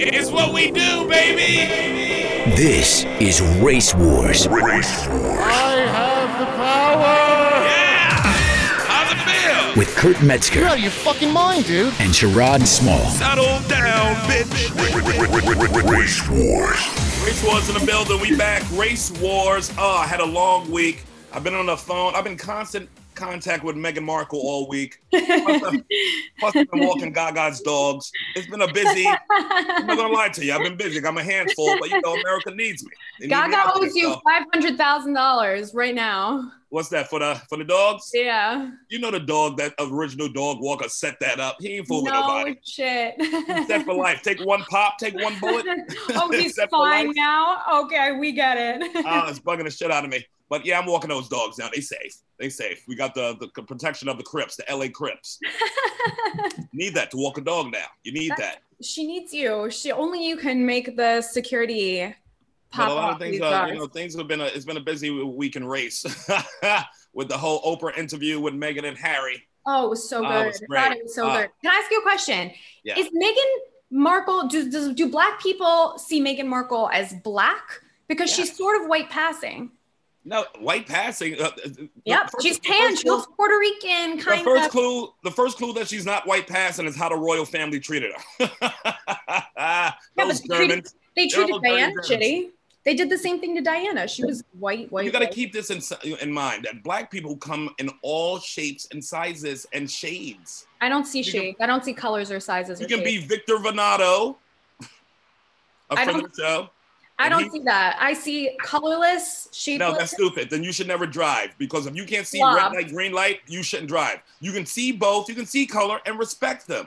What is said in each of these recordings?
It's what we do, baby. This is Race Wars Race Wars. I have the power! Yeah. How's it feel? with Kurt Metzger You're out of your fucking mind, dude. and Sherrod Small. Settle down, bitch. Race Wars. Race Wars in the building. We back. Race Wars. Oh, I had a long week. I've been on the phone. I've been constant contact with Meghan Markle all week. Plus, I've- plus I've been walking Gaga's dogs. It's been a busy. I'm not gonna lie to you. I've been busy. I'm a handful, but you know, America needs me. They need me Gaga owes you five hundred thousand dollars right now. What's that for the for the dogs? Yeah. You know the dog, that original dog walker set that up. He ain't fooling no nobody. shit. Set for life. Take one pop, take one bullet. oh, he's fine now. Okay, we get it. Ah, it's bugging the shit out of me. But yeah, I'm walking those dogs now. They safe. They safe. We got the, the protection of the Crips, the LA Crips. need that to walk a dog now. You need that. she needs you. She only you can make the security pop But a lot of things, uh, you know, things have been a, it's been a busy week in race with the whole Oprah interview with Meghan and Harry. Oh, it was so Oh, good. it was thought it was so Uh, good. Can I ask you a question? Yeah. Is Meghan Markle, do, does, do black people see Meghan Markle as black? Because she's sort of white passing. No, white passing. Uh, the Yep. first- she's tan. She looks Puerto Rican, The kind first of. clue, the first clue that she's not white passing is how the royal family treated her. Yeah, Those they treated- Germans. They treated dirty shitty. They did the same thing to Diana. She was white, white. You got to keep this in, in mind that black people come in all shapes and sizes and shades. I don't see you can- shades. I don't see colors or sizes. You or can be. Victor Venato, I don't- show. I don't he- see that. I see colorless, shapeless. No, that's stupid. Then you should never drive because if you can't see red light, green light, you shouldn't drive. You can see both. You can see color and respect them.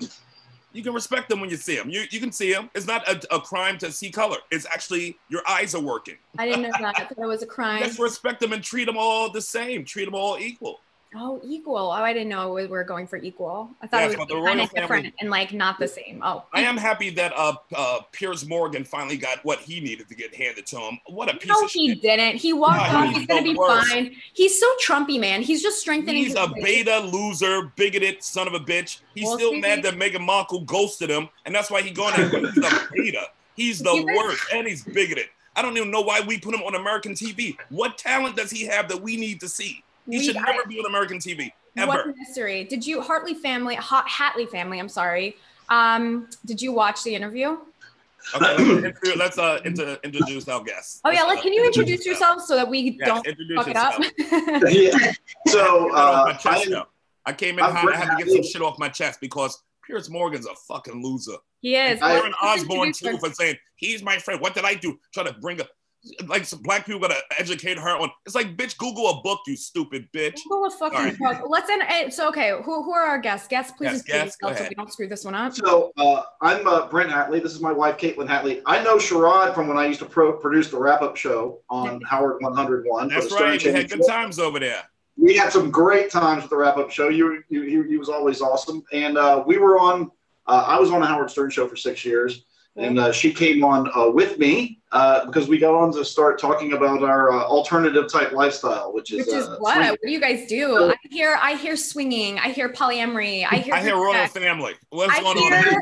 You can respect them when you see them. You, you can see them. It's not a, a crime to see color. It's actually your eyes are working. I didn't know that. I thought it was a crime. Just respect them and treat them all the same. Treat them all equal. Oh, equal. Oh, I didn't know we were going for equal. I thought Yes, it but the was kind of family- different and like not the same. Oh, I am happy that uh, uh, Piers Morgan finally got what he needed to get handed to him. What a piece No, of he shit. didn't. He walked No, off. he's He's gonna be worst. fine. He's so Trumpy, man. He's just strengthening. He's a beta loser, bigoted son of a bitch. He's Well, still mad that Meghan Markle ghosted him, and that's why he going after him. He's a beta. He's the worst, and he's bigoted. I don't even know why we put him on American TV. What talent does he have that we need to see? He We- should I- never be on American TV What ever. mystery? Did you Hartley family, Hot Hatley family? I'm sorry. Um, did you watch the interview? Okay, let's, uh, inter- introduce our guest. Oh yeah, like, uh, can you introduce yourself so that we Yes, don't introduce fuck it up? yeah. So Get that off my uh, I. I came in I'm hot. I had to get some shit off my chest because Piers Morgan's a fucking loser. he is. I- Aaron Let's Osbourne introduce too for saying he's my friend. What did I do? Try to bring a like some black people gotta educate her on. It's like bitch, Google a book, you stupid bitch. Who will fucking Sorry. fuck? Let's end. eh, So okay, who, who are our guests? Guests, please Yes, introduce guests, yourself so we don't screw this one up. so uh, I'm uh, Brent Hatley. This is my wife, Katelyn Hatley. I know Sherrod from when I used to pro- produce the wrap-up show on Howard 101. for That's the right. We had good Show. times over there. We had some great times with the wrap-up show. You, you, you, he was always awesome. And uh, we were on. Uh, I was on the Howard Stern show for six years, and uh, she came on uh, with me uh, because we got on to start talking about our uh, alternative type lifestyle, which is Which is uh, what? free- What do you guys do? I hear, I hear swinging. I hear polyamory. I hear. I hear royal family. What's I going on? hear,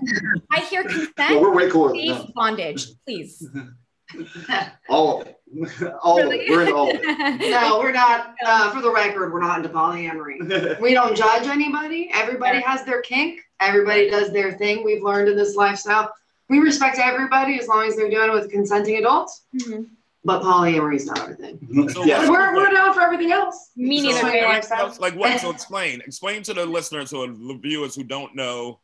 I hear Well, consent, we're way cooler safe that. bondage. Please. All of it. all of it. We're in all of No, we're not. Uh, for the record, we're not into polyamory. We don't judge anybody. Everybody has their kink. Everybody does their thing. We've learned in this lifestyle. We respect everybody as long as they're doing it with consenting adults. Mhm. But polyamory is not our thing. So yeah. We're, we're down for everything else. Me so neither. Swing babe. lifestyle. like what? So explain. Explain to the listeners or the viewers who don't know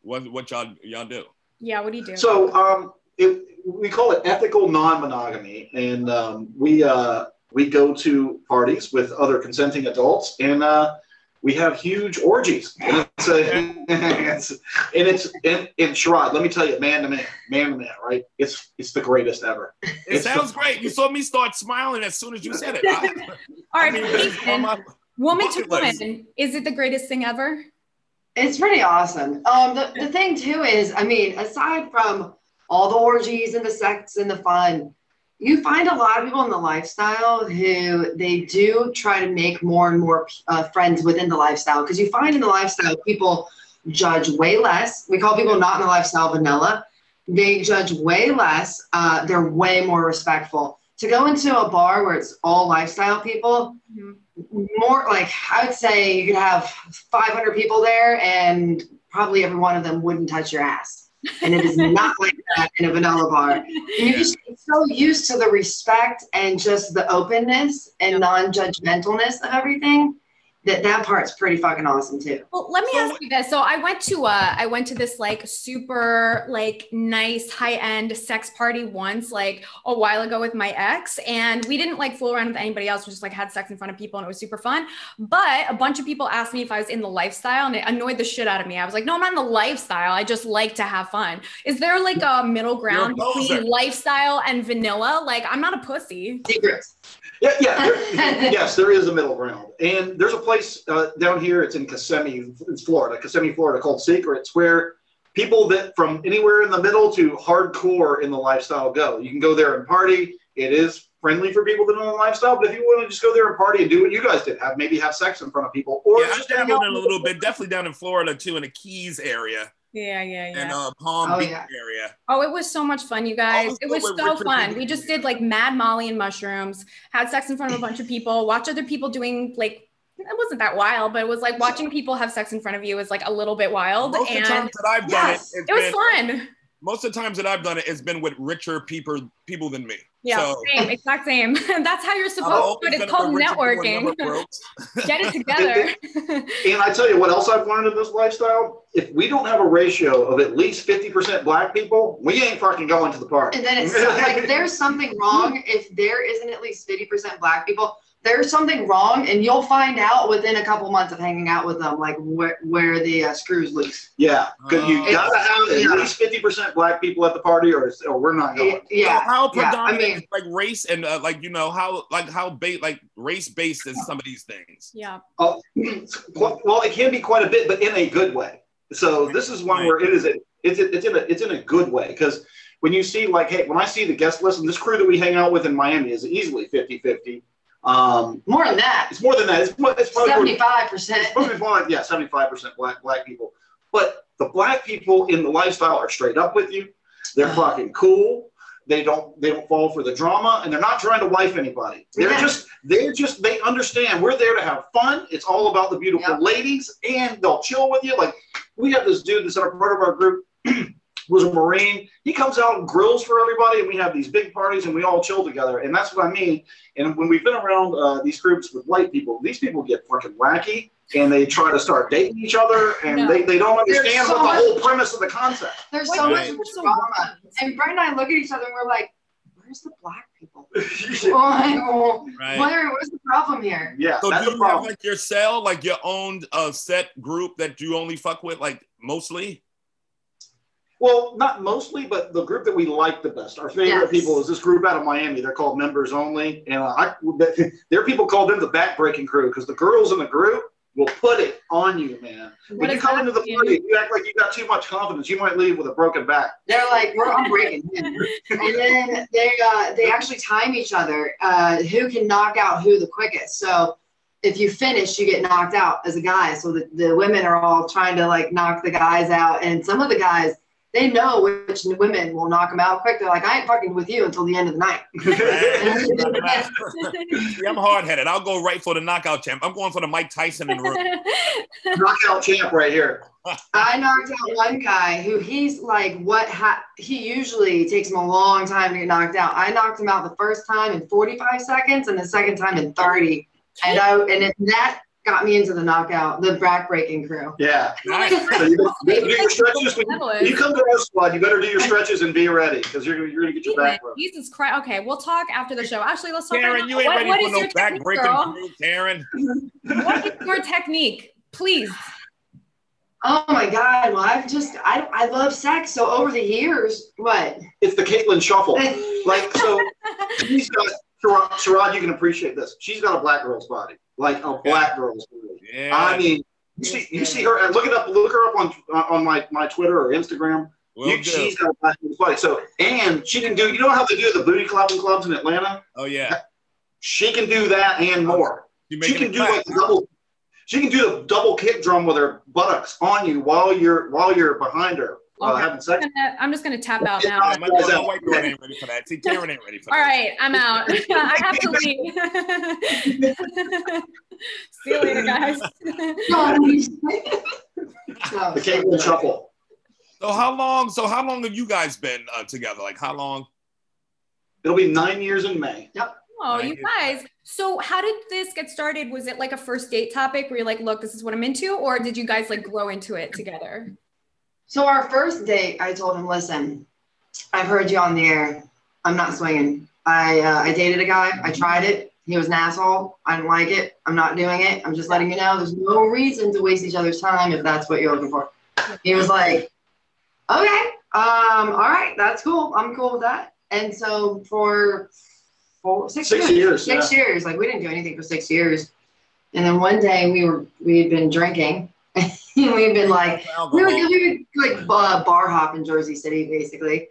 what what y'all y'all do. Yeah. What do you do? So um, it, we call it ethical non-monogamy, and um, we uh, we go to parties with other consenting adults, and uh, we have huge orgies. And it's, a, it's and it's and, and Sherrod, let me tell you, man to man, man to man, right? It's it's the greatest ever. It It's sounds great. You saw me start smiling as soon as you said it. I, All I mean, Ethan, woman to list. woman, is it the greatest thing ever? It's pretty awesome. Um, the, the thing too is, I mean, aside from all the orgies and the sex and the fun, you find a lot of people in the lifestyle who they do try to make more and more uh, friends within the lifestyle because you find in the lifestyle people judge way less. We call people not in the lifestyle vanilla. They judge way less. Uh, they're way more respectful. To go into a bar where it's all lifestyle people, Mhm. more like I would say you could have 500 people there, and probably every one of them wouldn't touch your ass. And it is not like that in a vanilla bar. And you just so used to the respect and just the openness and non-judgmentalness of everything that that part's pretty fucking awesome too. Well, let me ask you this. So I went to uh I went to this like super like nice high-end sex party once like a while ago with my ex and we didn't like fool around with anybody else. We just like had sex in front of people and it was super fun. But a bunch of people asked me if I was in the lifestyle and it annoyed the shit out of me. I was like, "No, I'm not in the lifestyle. I just like to have fun." Is there like a middle ground a between lifestyle and vanilla? Like I'm not a pussy. Secrets. Yeah, yeah. there- yes, there is a middle ground, and there's a place uh, down here. It's in Kissimmee, it's Florida, Kissimmee, Florida, called Secrets, where people that from anywhere in the middle to hardcore in the lifestyle go. You can go there and party. It is friendly for people that know the lifestyle, but if you want to just go there and party and do what you guys did, have maybe have sex in front of people, or Yeah, I just hang dabbled out in a little bit, definitely down in Florida too, in the Keys area Yeah, yeah, yeah. and uh, Palm Oh, Beach yeah. area. Oh, it was so much fun, you guys. It was so Richard fun. We just did like mad Molly and mushrooms, had sex in front of a bunch of people, watched other people doing like it wasn't that wild, but it was like watching people have sex in front of you is like a little bit wild. Most of the times that I've done Yes. it, it's it was been, fun. most of the times that I've done it, it's been with richer people people than me. Yeah, So, same, exact same. That's how you're supposed to do it. It's called richer people and networking. Get it together. And I tell you what else I've learned in this lifestyle: if we don't have a ratio of at least fifty percent black people, we ain't fucking going to the party. And then it's like there's something wrong if there isn't at least 50% black people. There's something wrong, and you'll find out within a couple months of hanging out with them, like where, where the uh, screws loose. Yeah, because you Oh. gotta have at least fifty percent black people at the party, or, or we're not going. yeah. So how yeah. I mean, is, like race and uh, like you know how like how ba- like race based is some of these things. yeah. Oh, well, it can be quite a bit, but in a good way. So this is one where it is a, it's a, it's in a it's in a good way because when you see like hey when I see the guest list and this crew that we hang out with in Miami is easily 50-50. Um, more than that, it's more than that. It's, more- it's probably 75%. It's probably more like yeah, seventy five percent black black people. But the black people in the lifestyle are straight up with you. They're fucking cool. They don't they don't fall for the drama, and they're not trying to wife anybody. They're Yeah. just they're just they understand we're there to have fun. It's all about the beautiful Yep. ladies, and they'll chill with you. Like we have this dude that's a part of our group. was a marine he comes out and grills for everybody and we have these big parties and we all chill together and that's what i mean and when we've been around uh, these groups with white people these people get fucking wacky and they try to start dating each other and No. they, they don't understand so what much- the whole premise of the concept There's so do much you so drama. And Brent and I look at each other and we're like, where's the black people? Like, well, Right. where, what's the problem here? yeah So that's do the you have problem like your cell, like your own uh, set group that you only fuck with, like mostly? Well not mostly but the group that we like the best. Our favorite Yes. people is this group out of miami. They're called members only. And I, there are people call them the backbreaking crew because the girls in the group will put it on you man. What when you come into the party you act like you got too much confidence. You might leave with a broken back. They're like, we're I'm breaking. And then they uh, they actually time each other uh, who can knock out who the quickest. So if you finish, you get knocked out as a guy. So the, the women are all trying to like knock the guys out, and some of the guys they know which women will knock them out quick. They're like, I ain't fucking with you until the end of the night. See, I'm hard headed. I'll go right for the knockout champ. I'm going for the Mike Tyson in the room. knockout champ right here I knocked out one guy who he's like, what? Ha- he usually takes him a long time to get knocked out. I knocked him out the first time in 45 seconds and the second time in 30. And I and it, that got me into the knockout, the back breaking crew. yeah Nice. so you, you do your stretches when you, come to our squad you better do your stretches and be ready because you're, you're gonna get your back broken. Jesus Christ. Okay, we'll talk after the show. Actually, let's talk right Karen, now. you ain't What- ready what for no your back breaking crew, Karen. What is your technique? Please. Oh my God. Well, I've just, I, I love sex. So over the years, what? it's the Katelyn shuffle like so she's got Sherrod, Sherrod, you can appreciate this she's got a black girl's body like a black girl's body Yeah. I mean, you see, you see her. Look it up. Look her up on on my, my Twitter or Instagram. Will You, she's got a black body. So, and she can do. You know how they do the booty clapping clubs in Atlanta? Oh yeah. She can do that and more. She can do clap. like double. She can do the double kick drum with her buttocks on you while you're while you're behind her. Uh, Okay. having sex. I'm gonna- I'm just gonna tap out now. My, my, my white girl ain't ready for that. See, Karen ain't ready for that. right, I'm out. I have to leave. See you later, guys. The cable shuffle. So how long? So how long have you guys been uh, together? Like how long? It'll be nine years in May. Yep. Oh, Right. you guys. So, how did this get started? Was it like a first date topic where you're like, look, this is what I'm into? Or did you guys like grow into it together? So our first date, I told him, listen, I've heard you on the air. I'm not swinging. I uh, I dated a guy. I tried it. He was an asshole. I didn't like it. I'm not doing it. I'm just letting you know there's no reason to waste each other's time if that's what you're looking for. He was like, okay, um, all right, that's cool. I'm cool with that. And so for four, six, Six years, years, six years, like we didn't do anything for six years. And then one day we were we had been drinking. We've been like we were, we were like uh, bar hop in Jersey City, basically.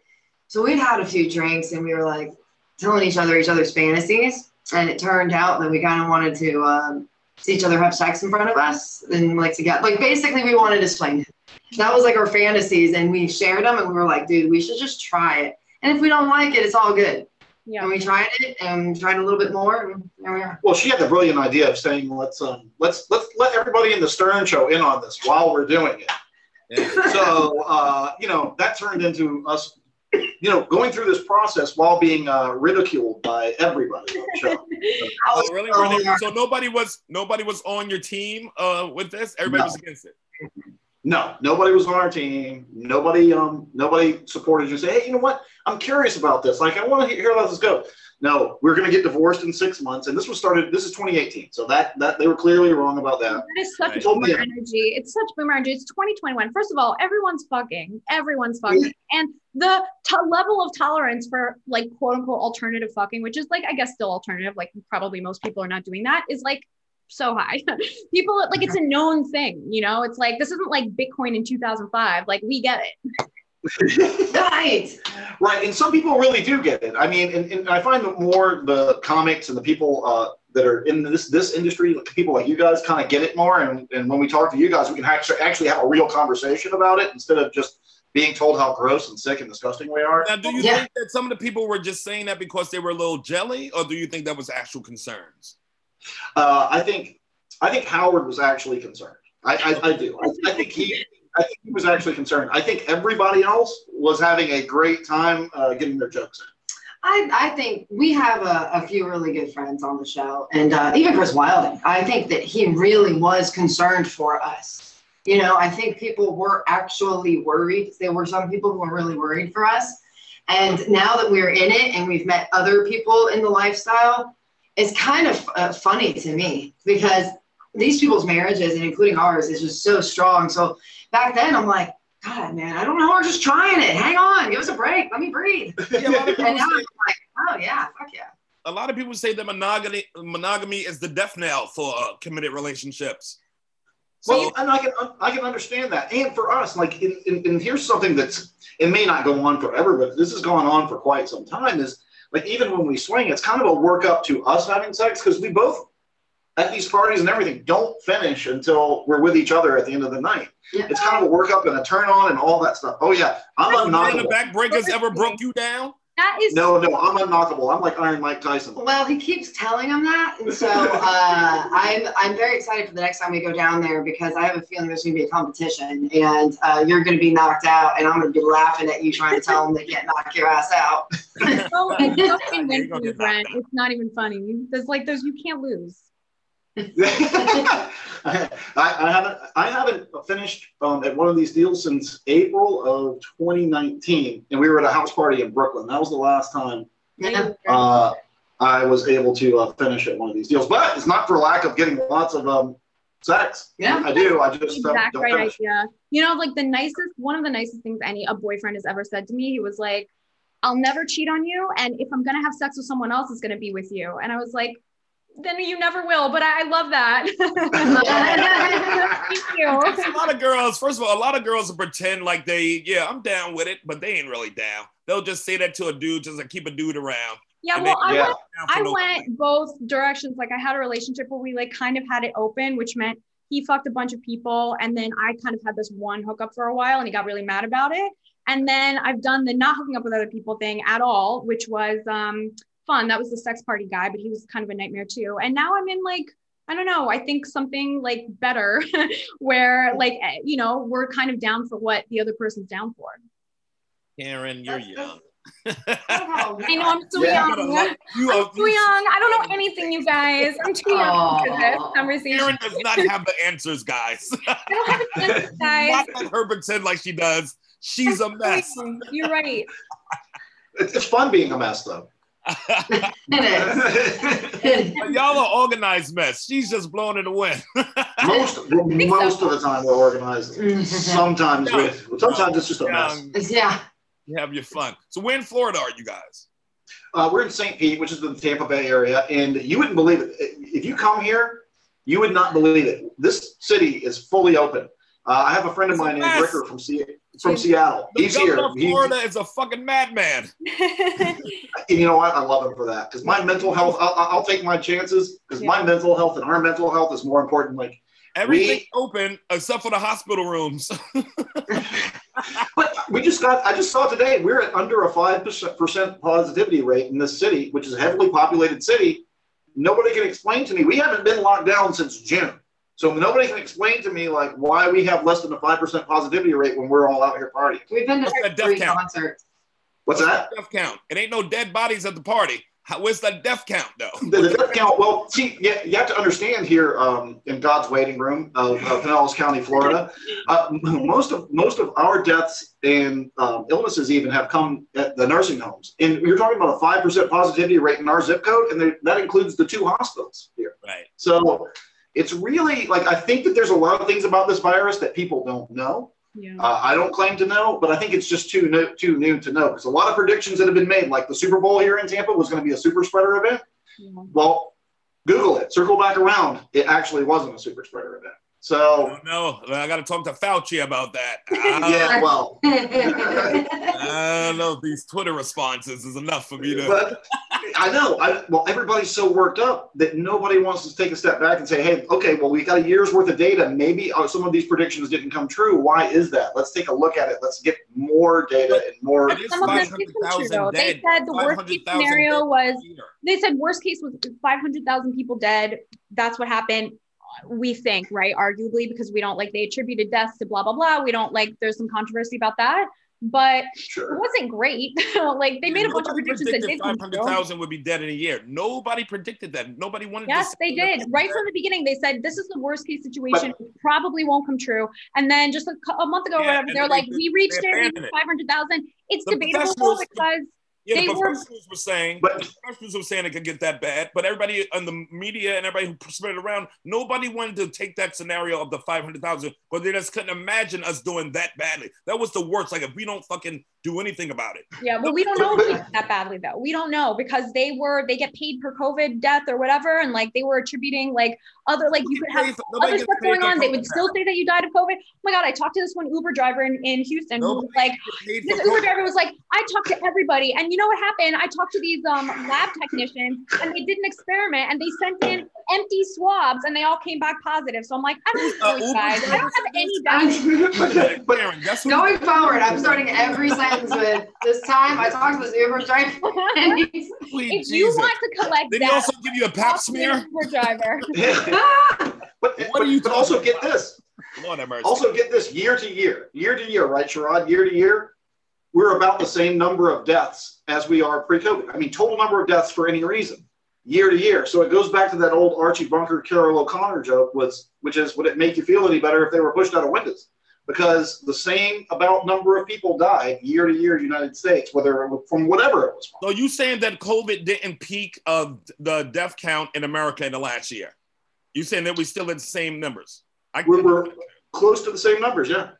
So we'd had a few drinks and we were like telling each other each other's fantasies. And it turned out that we kind of wanted to um, see each other have sex in front of us and like to get like basically we wanted to swing. That was like our fantasies, and we shared them, and we were like, dude, we should just try it. And if we don't like it, it's all good. Yeah. And we tried it and tried a little bit more, and there we are. Well, she had the brilliant idea of saying, "Let's um, let's let's let everybody in the Stern Show in on this while we're doing it." Yeah. So uh, you know that turned into us, you know, going through this process while being uh, ridiculed by everybody on the show. Oh, really? Were they- so nobody was nobody was on your team uh, with this. Everybody No. was against it. No, nobody was on our team. Nobody um nobody supported you. Say, hey, you know what? I'm curious about this. Like, I want to hear how this go. No, we're going to get divorced in six months, and this was started. This is 2018, so that that they were clearly wrong about that. That is such Right. a boomer energy. It's such boomer energy. It's 2021. First of all, everyone's fucking. Everyone's fucking. And the to- level of tolerance for like quote unquote alternative fucking, which is like, I guess still alternative, like probably most people are not doing that, is like so high. people, like, it's a known thing, you know? It's like, this isn't like Bitcoin in 2005. Like, we get it. Right. Right, and some people really do get it. I mean, and, and I find that more the comics and the people uh, that are in this this industry, like people like you guys, kind of get it more. And, and when we talk to you guys, we can actually actually have a real conversation about it instead of just being told how gross and sick and disgusting we are. Now, do you Yeah. think that some of the people were just saying that because they were a little jelly, or do you think that was actual concerns? Uh, I think I think Howard was actually concerned. I, I, I do. I, I think he I think he was actually concerned. I think everybody else was having a great time uh, getting their jokes in. I, I think we have a, a few really good friends on the show, and uh, even Chris Wilding. I think that he really was concerned for us. You know, I think people were actually worried. There were some people who were really worried for us. And now that we're in it and we've met other people in the lifestyle, it's kind of uh, funny to me because these people's marriages, and including ours, is just so strong. So back then, I'm like, God, man, I don't know. We're just trying it. Hang on, give us a break. Let me breathe. Yeah, a lot of people And now I'm say, like, oh yeah, fuck yeah. a lot of people say that monogamy monogamy is the death knell for uh, committed relationships. So Well, and I can I can understand that. And for us, like, in, in, and here's something that's it may not go on forever, but this has gone on for quite some time. Is like even when we swing, it's kind of a work up to us having sex because we both at these parties and everything don't finish until we're with each other at the end of the night. Yeah. It's kind of a work up and a turn on and all that stuff. Oh yeah, I'm not. none of the unknockable. backbreakers ever broke you down? That is No, no, I'm unknockable. I'm like Iron Mike Tyson. Well, he keeps telling him that, and so uh, I'm I'm very excited for the next time we go down there because I have a feeling there's going to be a competition, and uh, you're going to be knocked out, and I'm going to be laughing at you trying to tell them they can't knock your ass out. so it's so Yeah, you're convincing, gonna get Brent. It's not even funny. There's like those you can't lose. I, I haven't I haven't finished um, at one of these deals since April of 2019, and we were at a house party in Brooklyn. That was the last time Yeah. uh, I was able to uh, finish at one of these deals. But it's not for lack of getting lots of um, sex. Yeah. I do. I just exact don't right finish. idea. You know, like the nicest, one of the nicest things any a boyfriend has ever said to me. He was like, "I'll never cheat on you, and if I'm gonna have sex with someone else, it's gonna be with you." And I was like, "Then you never will." But I, I love that. Thank you. a lot of girls, first of all, a lot of girls will pretend like they, yeah, I'm down with it, but they ain't really down. They'll just say that to a dude just to keep a dude around. Yeah, And well, they- I yeah. went I no- went both directions. Like I had a relationship where we like kind of had it open, which meant he fucked a bunch of people, and then I kind of had this one hookup for a while, and he got really mad about it. And then I've done the not hooking up with other people thing at all, which was um, fun. That was the sex party guy, but he was kind of a nightmare too. And now I'm in like I don't know. I think something like better, where like eh, you know we're kind of down for what the other person's down for. Karen, you're young. I know I'm too Yeah. young. You I'm are- too young. I don't know anything, you guys. I'm too young for this conversation. Karen does not have the answers, guys. I don't have an answer, guys. Not let her pretend like she does. She's a mess. You're right. It's, it's fun being a mess, though. It is. But Y'all are organized mess. She's just blowing in the wind. most most of the time we're organized. Sometimes with sometimes it's just a mess. Yeah. you have your fun. So where in Florida are you guys? Uh, we're in St. Pete, which is in the Tampa Bay area, and you wouldn't believe it. If you come here, you would not believe it. This city is fully open. Uh, I have a friend of It's mine named mess. Ricker from Se- from Seattle. The He's here. governor of He- Florida is a fucking madman. and you know what? I love him for that because my mental health. I'll, I'll take my chances because my mental health and our mental health is more important. Like, Everything's open except for the hospital rooms. but we just got. I just saw today we're at under a five percent positivity rate in this city, which is a heavily populated city. Nobody can explain to me. We haven't been locked down since June. So nobody can explain to me like why we have less than a five percent positivity rate when we're all out here partying. We've been What's to that death three count? concerts. What's that? death count. It ain't no dead bodies at the party. How, where's that death count though? The, the death count. Well, see, you, you have to understand here um, in God's waiting room of, of Pinellas County, Florida, uh, most of most of our deaths and um, illnesses even have come at the nursing homes. And you're talking about a five percent positivity rate in our zip code, and that includes the two hospitals here. Right. So it's really like I think that there's a lot of things about this virus that people don't know. Yeah. Uh, I don't claim to know, but I think it's just too new, too new to know because a lot of predictions that have been made, like the Super Bowl here in Tampa was going to be a super spreader event. Well, Google it, circle back around. It actually wasn't a super spreader event. So No, I got to talk to Fauci about that. yeah, well, I don't know. These Twitter responses is enough for me to. but I know. I, well, everybody's so worked up that nobody wants to take a step back and say, "Hey, okay, well, we got a year's worth of data. Maybe uh, some of these predictions didn't come true. Why is that? Let's take a look at it. Let's get more data and more." It is Some of them did come true, 500,000 though. They said the worst case scenario was they said worst case was 500,000 people dead. That's what happened. We think, right? Arguably, because we don't like they attributed deaths to blah blah blah. We don't like there's some controversy about that, but it wasn't great. like they made a bunch of predictions that did come true. 500,000 would be dead in a year. Nobody predicted that. Nobody wanted to Yes, they did. Right from the beginning, they said this is the worst case situation. It probably won't come true. And then just a, a month ago, Yeah, whatever, they're they- like, we reached it, five hundred thousand. It's The debatable because Yeah, the They were- professionals were saying, But- the professionals were saying it could get that bad, but everybody in the media and everybody who spread it around, nobody wanted to take that scenario of the 500,000, but they just couldn't imagine us doing that badly. That was the worst. Like, if we don't fucking do anything about it. Yeah, well, we don't know if we did that badly though. We don't know because they were they get paid per COVID death or whatever, and like they were attributing like other like you could have other stuff going on. They would still say that you died of COVID. Oh my god, I talked to this one Uber driver in, in Houston who was like, this Uber COVID. driver was like, I talked to everybody, and you know what happened? I talked to these um lab technicians, and they did an experiment, and they sent in empty swabs, and they all came back positive. So I'm like, I don't know Uh, guys. I don't have any I'm- doubt. But- Karen, Going forward, I'm starting every sentence with this time I talked to this Uber driver and he's Sweet if you Jesus. want to collect Did he also give you a pap smear? an Uber driver. but, What but, are you but also talking get about? this. Lord have mercy. Also get this year to year, year to year, right, Sherrod? Year to year, we're about the same number of deaths as we are pre-COVID. I mean, total number of deaths for any reason, year to year. So it goes back to that old Archie Bunker, Carroll O'Connor joke, was which is would it make you feel any better if they were pushed out of windows? Because the same about number of people died year to year in the United States, whether from whatever it was from. So you saying that COVID didn't peak of the death count in America in the last year? You saying that we still at the same numbers? I We're, we're close to the same numbers, yeah.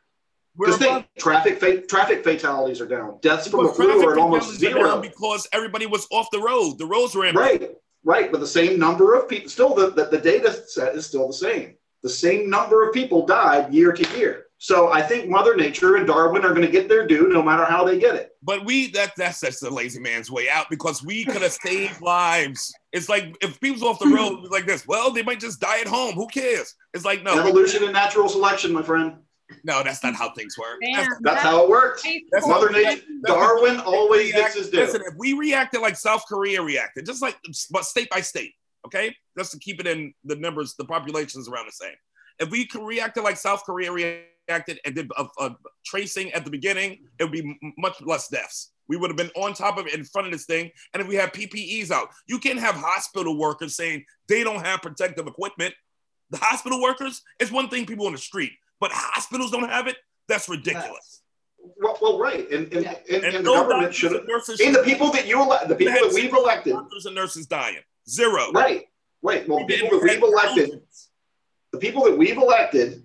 Just think, traffic fa- traffic fatalities are down. Deaths from the flu are at almost fatalities are down zero. because everybody was off the road. The roads were empty. Right, right, but the same number of people, still the, the, the data set is still the same. The same number of people died year to year. So I think Mother Nature and Darwin are going to get their due no matter how they get it. But we that that's that's the lazy man's way out because we could have saved lives. It's like if people's off the road like this, well, they might just die at home. Who cares? It's like no, Evolution and natural selection, my friend. no, that's not how things work. Damn, That's- That's how it works. That's Mother how- Nature, Darwin always gets his due. Listen, if we reacted like South Korea reacted, just like but state by state, okay, just to keep it in the numbers, the populations around the same. If we could reacted like South Korea reacted and did a, a tracing at the beginning, it would be much less deaths. We would have been on top of it in front of this thing. And if we had PPEs out, you can't have hospital workers saying they don't have protective equipment. The hospital workers, it's one thing people on the street, but hospitals don't have it. That's ridiculous. Well, well right. And, and, Yeah. and, and the no government should have. And the people that you elect, the people that we've elected, Doctors and nurses dying. Zero. right, right. Well, we people that we've elected, thousands. the people that we've elected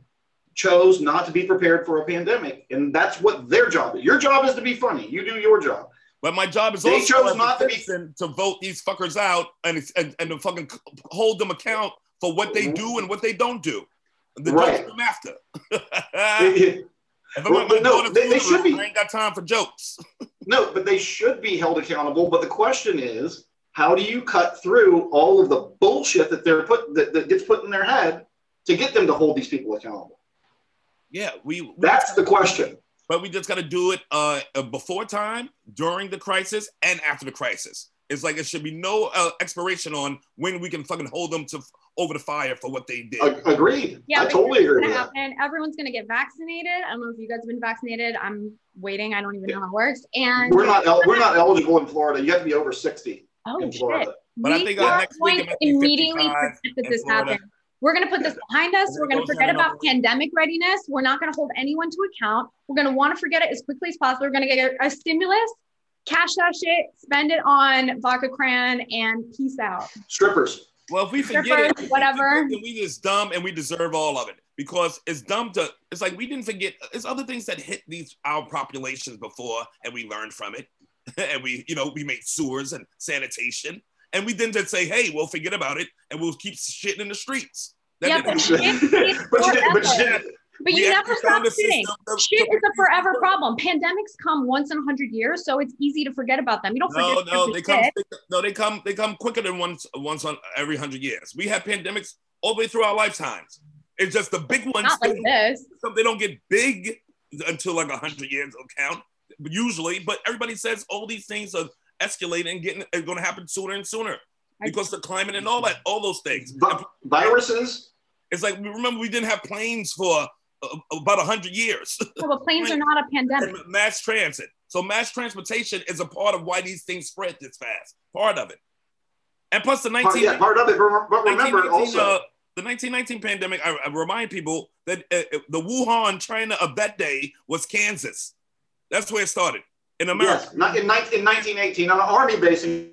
chose not to be prepared for a pandemic. And that's what their job is. Your job is to be funny. You do your job. But my job is They also chose not to be- to vote these fuckers out and, and and to fucking hold them account for what they do and what they don't do. The Right. jokes come after. If I'm Well, no, they- they should be. I ain't got time for jokes. No, but they should be held accountable. But the question is, how do you cut through all of the bullshit that they're put that, that gets put in their head to get them to hold these people accountable? Yeah, we. we That's the question. but we just got to do it uh, uh, before time, during the crisis, and after the crisis. It's like it should be no uh, expiration on when we can fucking hold them to over the fire for what they did. A- agreed. Yeah, I totally agree what's with gonna happen. Everyone's gonna get vaccinated. I don't know if you guys have been vaccinated. I'm waiting. I don't even know how it works. And We're not el- we're not eligible in Florida. You have to be over sixty oh in shit. Florida. But I we think, uh, are next week going to immediately 55 that this Florida. happened. We're going to put this behind us. We're going to forget about pandemic readiness. We're not going to hold anyone to account. We're going to want to forget it as quickly as possible. We're going to get a stimulus, cash that shit, spend it on vodka cran, and peace out. Strippers. Well, if we forget Strippers, it, whatever. then we just dumb and we deserve all of it because it's dumb to. It's like we didn't forget. It's other things that hit these our populations before, and we learned from it, and we, you know, we made sewers and sanitation, and we didn't just say, "Hey, we'll forget about it and we'll keep shitting in the streets." That Yeah, but shit but you didn't, but. But you never stop a shitting. Shit is a forever problem. Pandemics come once in a hundred years, so it's easy to forget about them. You don't No, forget no, the they come. They, no, they come. They come quicker than once once on every hundred years. We have pandemics all the way through our lifetimes. It's just the big ones. Not they like don't- this. they don't get big until like a hundred years will count usually. But everybody says all these things are escalating and getting are going to happen sooner and sooner because the climate and all that, all those things. Vi- viruses. It's like we remember we didn't have planes for uh, about a hundred years. No, but planes are not a pandemic. and mass transit. So mass transportation is a part of why these things spread this fast. Part of it. And plus the 19, Part, yeah, part of it. But but remember also. uh, the 1919 pandemic, I, I remind people that uh, uh, the Wuhan, China of that day was Kansas. That's where it started in America. Yes, in, 19, in 1918 on an army base in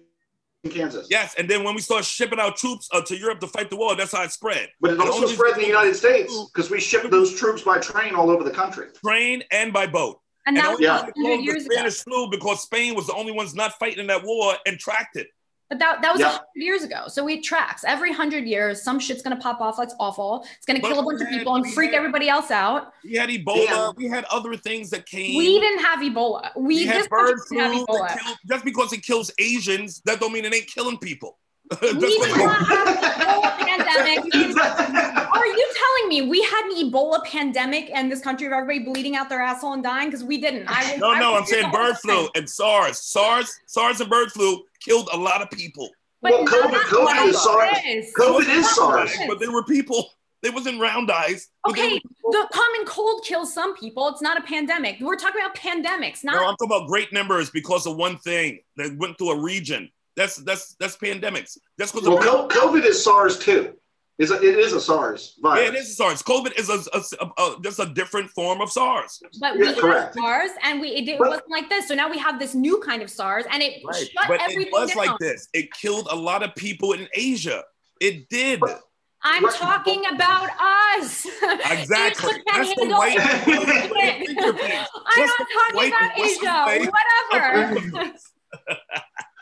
Kansas. Yes, and then when we start shipping our troops uh, to Europe to fight the war, that's how it spread. But it And also spread in the United States because we shipped those troops by train all over the country. Train and by boat. And that was Yeah. 100 closed years the ago. Spanish flu because Spain was the only ones not fighting in that war and tracked it. But that, that was Yeah. 100 years ago. So it tracks. Every 100 years, some shit's going to pop off. That's awful. It's going to But kill a bunch of people and freak had- everybody else out. We had Ebola. Yeah. We had other things that came. We didn't have Ebola. We, We had this bird didn't have flu. Ebola. that killed- just because it kills Asians, that don't mean it ain't killing people. We did not have an Ebola pandemic. Are you telling me we had an Ebola pandemic and this country of everybody bleeding out their asshole and dying? Because we didn't. I was, no, I no, I'm saying bird flu time. and SARS. SARS, SARS and bird flu killed a lot of people. But Well, COVID- COVID is SARS. this. COVID is SARS. But they were people. They wasn't round eyes. Okay, the common cold kills some people. It's not a pandemic. We're talking about pandemics, not No, I'm talking about great numbers because of one thing that went through a region. That's that's that's pandemics. That's because well, co- COVID is SARS too. It's a, it is a SARS yeah, virus. it is SARS. COVID is a, a, a, a just a different form of SARS. But we Yeah, correct. SARS, and we it, it But- wasn't like this. So now we have this new kind of SARS, and it shut But everything it was down. like this. It killed a lot of people in Asia. It did. But- I'm Right. talking about us. Exactly. Asia That's the white- it. I'm not the white talking about and Asia. Whatever.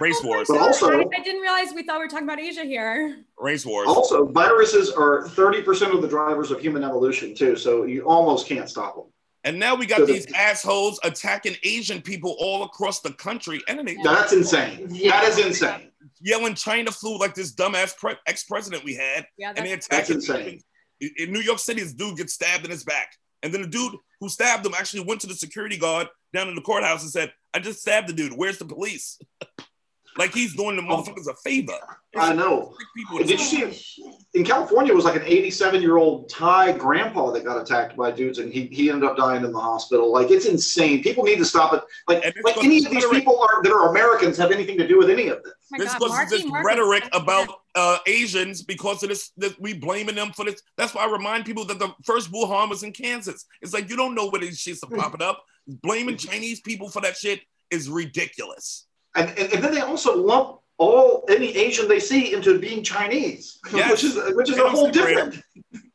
Race Oh, wars. But also- I, I didn't realize we thought we were talking about Asia here. Race wars. Also, viruses are 30% of the drivers of human evolution, too. So you almost can't stop them. And now we got So the- these assholes attacking Asian people all across the country, and then they That's insane. Yeah. That is insane. yelling China flu like this dumbass pre- ex-president we had, Yeah, and they that's, That's insane. In, in New York City, this dude gets stabbed in his back, and then the dude who stabbed him actually went to the security guard down in the courthouse and said, "I just stabbed the dude. Where's the police?" like he's doing the motherfuckers a favor. I know. People, Did you see in California? It was like an 87 year old Thai grandpa that got attacked by dudes, and he, he ended up dying in the hospital. Like it's insane. People need to stop it. Like like any of these people are that are Americans have anything to do with any of this. oh this was Marky this Mark is- rhetoric about uh, Asians because of this, this. We blaming them for this. That's why I remind people that the first Wuhan was in Kansas. It's like you don't know where these shits are popping up. Blaming Chinese people for that shit is ridiculous. And, and, and then they also lump all any Asian they see into being Chinese, Yes. which is which is a whole different.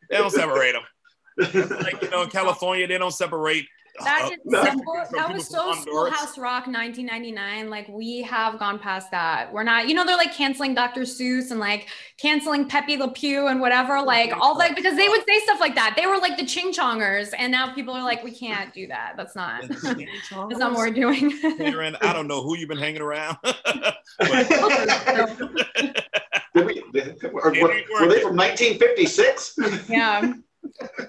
They don't separate them. like you know, in California, they don't separate. That uh, is no. so, that was so Schoolhouse Rock 1999. Like we have gone past that. We're not, you know, they're like canceling Dr. Seuss and like canceling Pepe Le Pew and whatever, like all like because they would say stuff like that. They were like the ching chongers, and now people are like, we can't do that. That's not. That's not what we're doing. Karen, I don't know who you've been hanging around. Did we, did- were, were were they from 1956? yeah.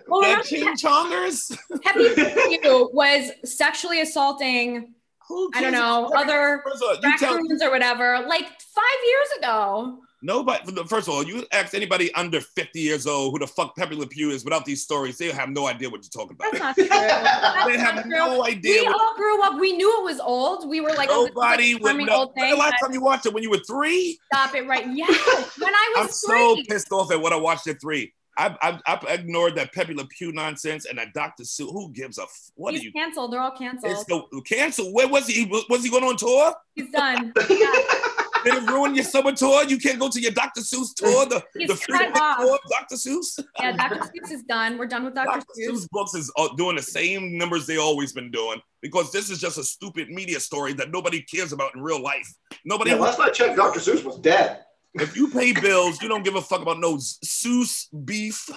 Well, remember, Ching Chongers. Pew was sexually assaulting, Who I don't know, other First you tell raccoons or whatever, like five years ago. nobody. First of all, you ask anybody under 50 years old who the fuck Pepe Le Pew is without these stories, they have no idea what you're talking about. That's not true. That's They have true. no idea. We What, all grew up. We knew it was old. We were like, oh, this is like nobody would know. old When thing. the last time you watched it? When you were three? Stop it right. Yes. When I was. I'm was so pissed off at what I watched at three. I, I, I ignored that Pepe Le Pew nonsense and that Dr. Sue. Who gives a f- what He's are you? canceled. They're all canceled. It's the cancel. Where was he? Was he going on tour? He's done. Yeah. Did it ruin your summer tour? You can't go to your Dr. Seuss tour, the, He's the cut freedom tour of Dr. Seuss. yeah, Dr. Seuss is done. We're done with Dr. Dr. Seuss. Seuss books is uh, doing the same numbers they always been doing because this is just a stupid media story that nobody cares about in real life. Nobody. Yeah, last I checked, Dr. Seuss was dead. If you pay bills, you don't give a fuck about no Seuss beef.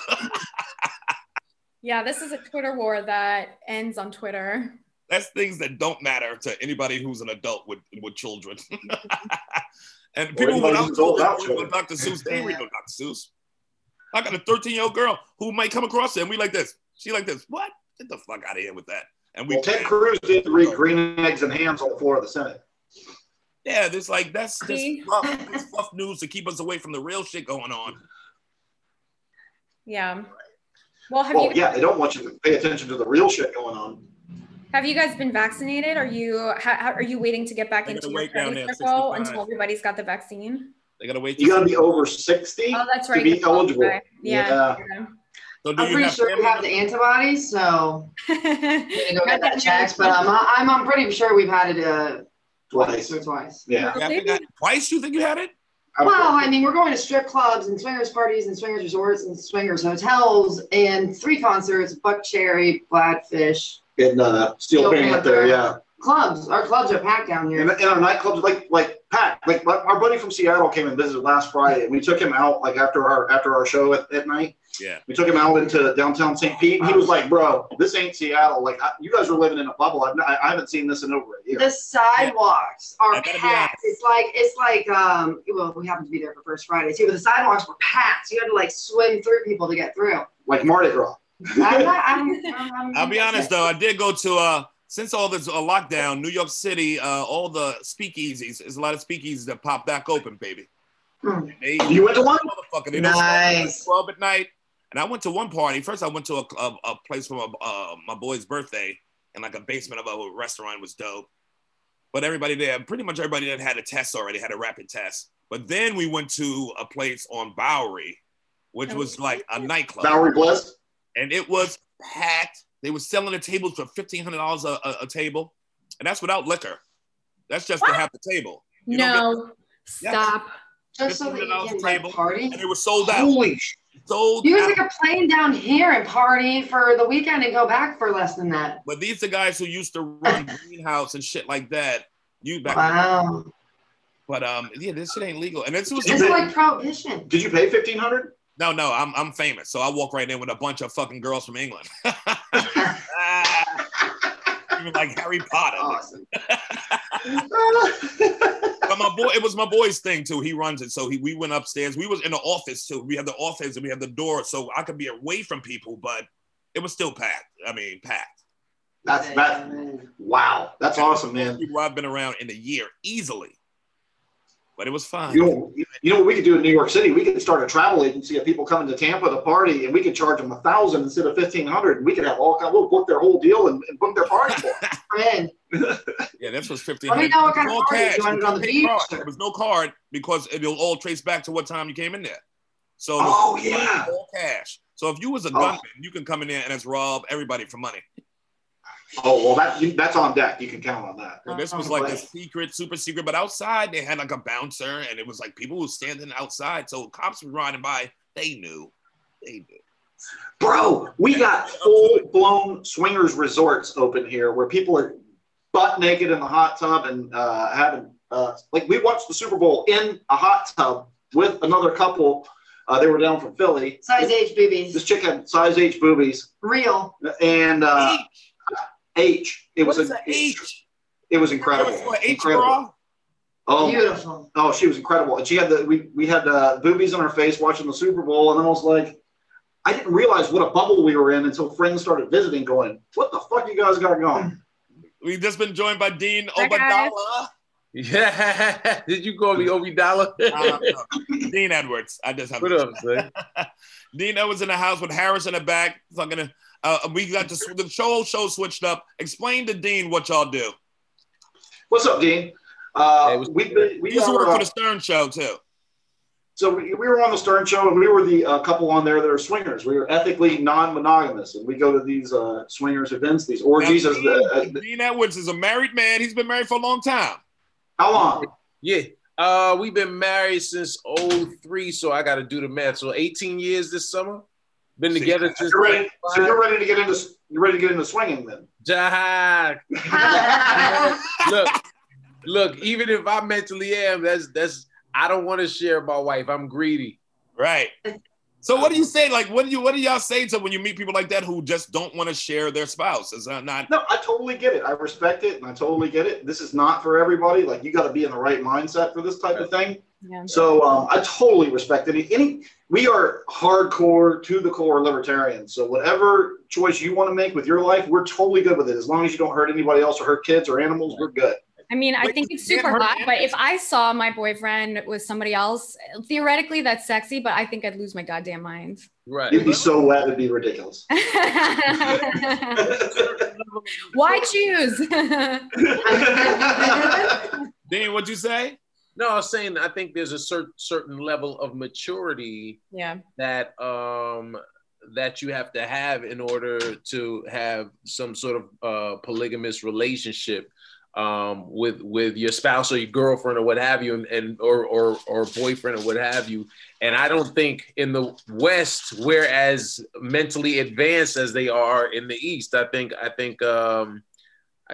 Yeah, this is a Twitter war that ends on Twitter. That's things that don't matter to anybody who's an adult with with children. and people anybody without who's old children without read children. Dr. Seuss, they ain't read no Dr. Seuss. I got a 13 year old girl who might come across it and we like this. She like this. What? Get the fuck out of here with that. And we Well, Ted Cruz did read Green Eggs and Hams on the floor of the Senate. Yeah, this like that's just See? fluff, this fluff news to keep us away from the real shit going on. Yeah. Well, have Well, you yeah, they don't want you to pay attention to the real shit going on. have you guys been vaccinated? Are you how, how, are you waiting to get back into gotta your wait down there, circle until everybody's got the vaccine? They gotta wait. You got to be over 60 Oh, that's right. to be you're eligible. right. Yeah. So do I'm you pretty have sure we have the antibodies, so yeah. we need to go get that checked. But um, I- I'm I'm pretty sure we've had it uh, Twice. or twice. Yeah. You have got- twice you think you had it? Well, I mean, we're going to strip clubs and swingers parties and swingers resorts and swingers hotels and three concerts: Buckcherry, Blackfish, in uh, Steel Steel Panther, Panther. yeah. clubs. Our clubs are packed down In, here. and our nightclubs, like like Pat, like my- our buddy from Seattle came and visited last Friday, and we took him out like after our after our show at, at night. Yeah. We took him out into downtown St. Pete. And he was like, "Bro, this ain't Seattle. Like I, you guys are living in a bubble. I've, not- I haven't seen this in over a year." The sidewalks I are packed. It's like it's like um. Well, we happened to be there for First Friday too, but the sidewalks were packed. So you had to like swim through people to get through. like Mardi Gras. I'm not, I'm, I'm, I'm, I'll be honest though, I did go to uh since all this uh, lockdown, New York City, uh, all the speakeasies, there's a lot of speakeasies that pop back open, baby. Hmm. They, You went to one? motherfucker, they don't start until like Nice. twelve at night. And I went to one party. First, I went to a, a, a place for my, uh, my boy's birthday, and like a basement of a restaurant was dope. But everybody there, pretty much everybody that had a test already had a rapid test. But then we went to a place on Bowery, which was like a nightclub Bowery Bliss. and it was packed. They were selling the tables for fifteen hundred dollars a, a table, and that's without liquor. That's just to What? have the table, You don't No. Stop. Just so that you $15 can table. party. and it was sold out. Holy sh- Sold You guys out. take a plane down here and party for the weekend and go back for less than that. But these are guys who used to run greenhouse and shit like that. You back Wow. But um, yeah, this shit ain't legal. And this was This is like prohibition. Did you pay fifteen hundred? no, no. I'm I'm famous, so I walk right in with a bunch of fucking girls from England. Even like Harry Potter. Awesome. But my boy, it was my boy's thing too. He runs it, so he we went upstairs. We was in the office too. We had the office and we had the door, so I could be away from people, but it was still packed. I mean, packed. That's that. Wow, that's awesome, man. People I've been around in a year easily, but it was fun. You know, you know what we could do in New York City? We could start a travel agency of people coming to Tampa to party, and we could charge them a thousand instead of fifteen hundred. And we could have all kind. We'll book their whole deal and, and book their party for. 'em. Man, Yeah, this was fifteen. Let me know what kind of party cash. you wanted on the beach. There was no card because it'll all trace back to what time you came in there. So Oh yeah. all cash. So if you was a Oh. gunman, you can come in there and it's rob everybody for money. Oh well, that that's on deck. You can count on that. So this was like a secret, super secret. But outside, they had like a bouncer, and it was like people were standing outside. So cops were riding by. They knew. They knew. Bro, we got full blown swingers resorts open here where people are butt naked in the hot tub and uh, having uh, like we watched the Super Bowl in a hot tub with another couple. Uh, they were down from Philly. size H boobies. This chick had size H boobies Real. and uh, H. It What was is a, an H? It was incredible. was for H incredible. Oh, Beautiful. oh, she was incredible. And she had the we we had uh, boobies on her face watching the Super Bowl, and I was like, I didn't realize what a bubble we were in until friends started visiting, going, "What the fuck you guys got going?" We've just been joined by Dean Hi. Obadala. Yeah. Did you call me Obi Dollar? Uh, Dean Edwards. I just have what up, son? Dean Edwards in the house with Harris in the back. Fucking, uh, we got the, the show show switched up. Explain to Dean what y'all do. What's up, Dean? Uh, Hey, what's we've been, we used to work uh, for the Stern Show too. so we, we were on the Stern Show, and we were the uh, couple on there that are swingers. We were ethically non-monogamous, and we go to these uh, swingers events, these orgies. Now, As the, as Dean, the, Dean Edwards is a married man. He's been married for a long time. how long? Yeah. Uh, we've been married since 03, so I got to do the math. So 18 years this summer. Been See, together since. You're ready, so you're ready to get into you're ready to get into swinging then. Jack. look, look. Even if I mentally am, that's that's. I don't want to share my wife. I'm greedy. Right. So what do you say? Like, what do you what do y'all say to when you meet people like that who just don't want to share their spouse? Is that not? No, I totally get it. I respect it, and I totally get it. This is not for everybody. Like you got to be in the right mindset for this type of thing. Yeah. So um, I totally respect it. Any, we are hardcore to the core libertarians. So whatever choice you want to make with your life, we're totally good with it. As long as you don't hurt anybody else or hurt kids or animals, we're good. I mean, I think it's super hot, but if I saw my boyfriend with somebody else, theoretically that's sexy, but I think I'd lose my goddamn mind. Right. You'd be so wet, it'd be ridiculous. Why choose? Dean, what'd you say? No, I was saying I think there's a cer- certain level of maturity yeah. that um that you have to have in order to have some sort of uh, polygamous relationship um, with with your spouse or your girlfriend or what have you, and, and or, or or boyfriend or what have you. And I don't think in the West we're as mentally advanced as they are in the East. I think I think um,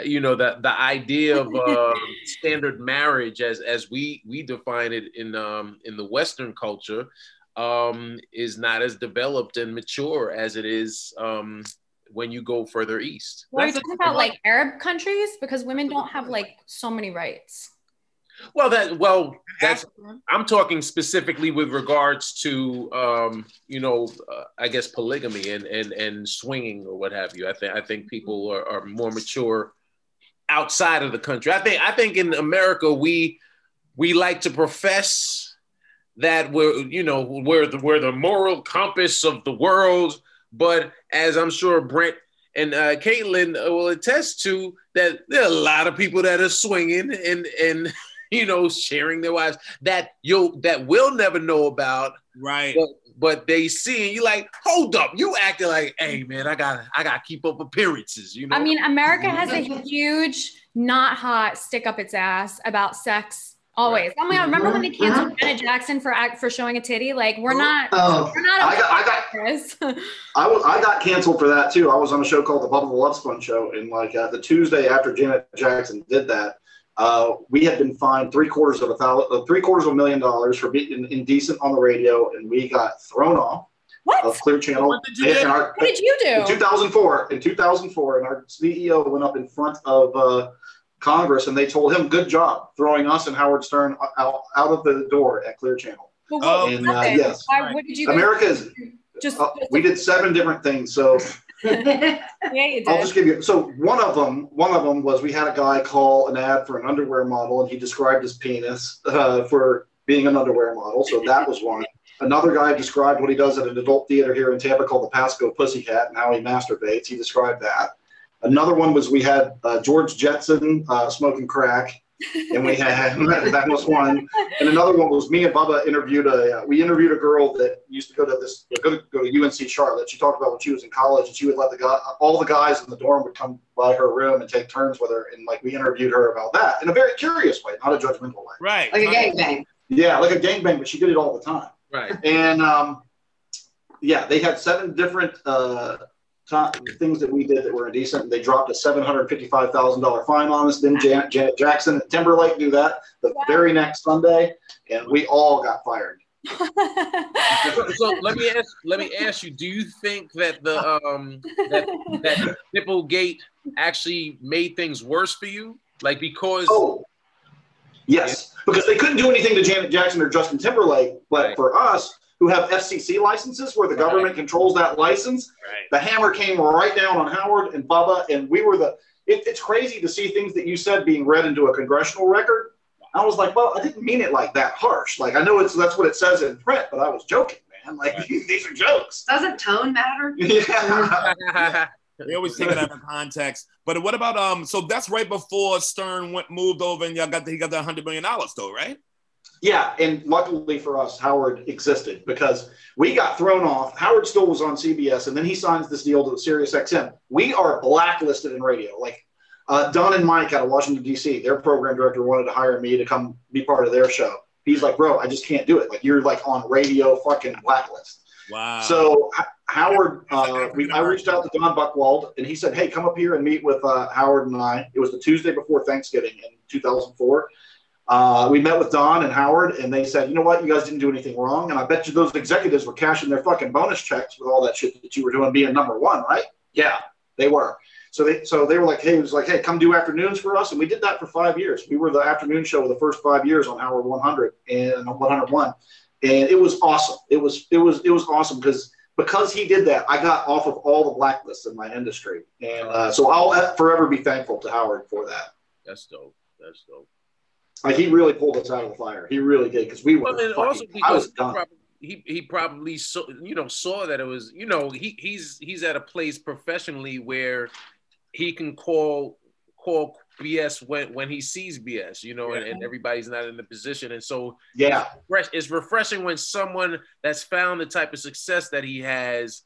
you know that the idea of uh, standard marriage as as we we define it in um, in the Western culture um, is not as developed and mature as it is um, when you go further east. Well, are you talking about like Arab countries? Because women don't have like so many rights. well that well that's I'm talking specifically with regards to um, you know uh, I guess polygamy and and and swinging or what have you. I think I think people are, are more mature outside of the country. I think I think in America we we like to profess that we're you know we're the we're the moral compass of the world, but as I'm sure Brent and uh, Katelyn will attest to, that there are a lot of people that are swinging and and you know sharing their wives that you'll that we'll never know about, Right. But but they see you like hold up, you acting like hey man, I got to I got to keep up appearances, you know. I mean, America has a huge, not hot, stick up its ass about sex always. Oh my god, remember when they canceled Janet Jackson for act for showing a titty? Like we're not, Oh, we're not I got, I got, with. I was, I got canceled for that too. I was on a show called the Bubba the Love Sponge Show, and like uh, the Tuesday after Janet Jackson did that, Uh, we had been fined three quarters of a thousand, uh, three quarters of a million dollars for being indecent on the radio, and we got thrown off What? of Clear Channel. What did you do? our- What did you do? in 2004, in 2004, and our CEO went up in front of uh, Congress, and they told him, "Good job throwing us and Howard Stern out, out of the door at Clear Channel." Well, Oh, what and, uh, yes. Why, what did you guys America is. just? Uh, we did seven different things, so yeah, you I'll just give you. So one of them, one of them was we had a guy call an ad for an underwear model, and he described his penis uh, for being an underwear model. So that was one. Another guy described what he does at an adult theater here in Tampa called the Pasco Pussycat and how he masturbates. He described that. Another one was we had uh, George Jetson uh, smoking crack, and we had that was one. And another one was me and Bubba interviewed a. Uh, we interviewed a girl that used to go to this go to, go to UNC Charlotte. She talked about when she was in college, and she would let the guy, all the guys in the dorm would come by her room and take turns with her, and like we interviewed her about that in a very curious way, not a judgmental way. Right. Like a gangbang. Yeah, like a gangbang, but she did it all the time. Right. And um, yeah, they had seven different uh, to- things that we did that were indecent. They dropped a seven hundred fifty-five thousand dollar fine on us. Then Janet, Janet Jackson at Timberlake do that the Wow. very next Sunday, and we all got fired. So, so let me ask let me ask you, do you think that the um that that Nipplegate actually made things worse for you? Like because Oh, yes, because they couldn't do anything to Janet Jackson or Justin Timberlake, but Right. for us who have FCC licenses where the Right. government controls that license, right. the hammer came right down on Howard and Bubba, and we were the. It, it's crazy to see things that you said being read into a congressional record. I was like, well, I didn't mean it like that harsh. Like I know it's that's what it says in print, but I was joking, man. Like Right. these are jokes. Doesn't tone matter? Yeah. They always take it out of context. But what about um? So that's right before Stern went moved over, and y'all got the, he got that hundred million dollars though, right? Yeah, and luckily for us, Howard existed because we got thrown off. Howard still was on CBS, and then he signs this deal to Sirius XM. We are blacklisted in radio. Like uh, Don and Mike out of Washington D.C., their program director wanted to hire me to come be part of their show. He's like, bro, I just can't do it. Like you're like on radio fucking blacklist. Wow. So H- Howard, uh, we, I reached out to Don Buchwald, and he said, "Hey, come up here and meet with uh, Howard and I." It was the Tuesday before Thanksgiving in 2004. Uh, we met with Don and Howard, and they said, "You know what? You guys didn't do anything wrong." And I bet you those executives were cashing their fucking bonus checks with all that shit that you were doing, being number one, right? Yeah, they were. So they, so they were like, "Hey, it was like, hey, come do afternoons for us," and we did that for five years. We were the afternoon show of the first five years on Howard 100 and 101 and it was awesome. It was it was it was awesome because because he did that, I got off of all the blacklists in my industry, and uh, so I'll forever be thankful to Howard for that. That's dope. That's dope. Like he really pulled us out of the fire. He really did because we were. Well, and fucking- also I because was he done. probably, he, he probably saw you know saw that it was you know he he's he's at a place professionally where he can call call BS when when he sees BS you know and, and everybody's not in the position and so Yeah, fresh it's refreshing when someone that's found the type of success that he has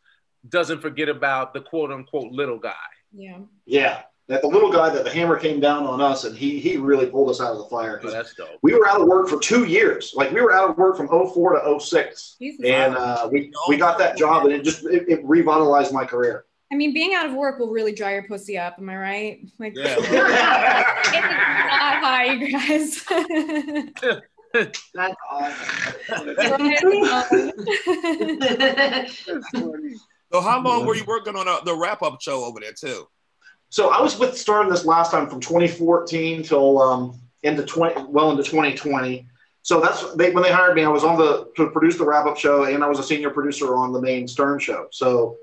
doesn't forget about the quote unquote little guy. yeah. yeah. That the little guy that the hammer came down on us, and he he really pulled us out of the fire. So 'cause that's dope. we were out of work for two years. Like we were out of work from 04 to 06. Jesus. and uh, we we got that job, and it just it, it revitalized my career. I mean, being out of work will really dry your pussy up. Am I right? Like, Yeah. it is not high, you guys. That's awesome. So how long were you working on uh the wrap up show over there too? So I was with Stern this last time from 2014 till um, into 20, well into 2020. So that's they, when they hired me. I was on the to produce the wrap up show, and I was a senior producer on the main Stern show. So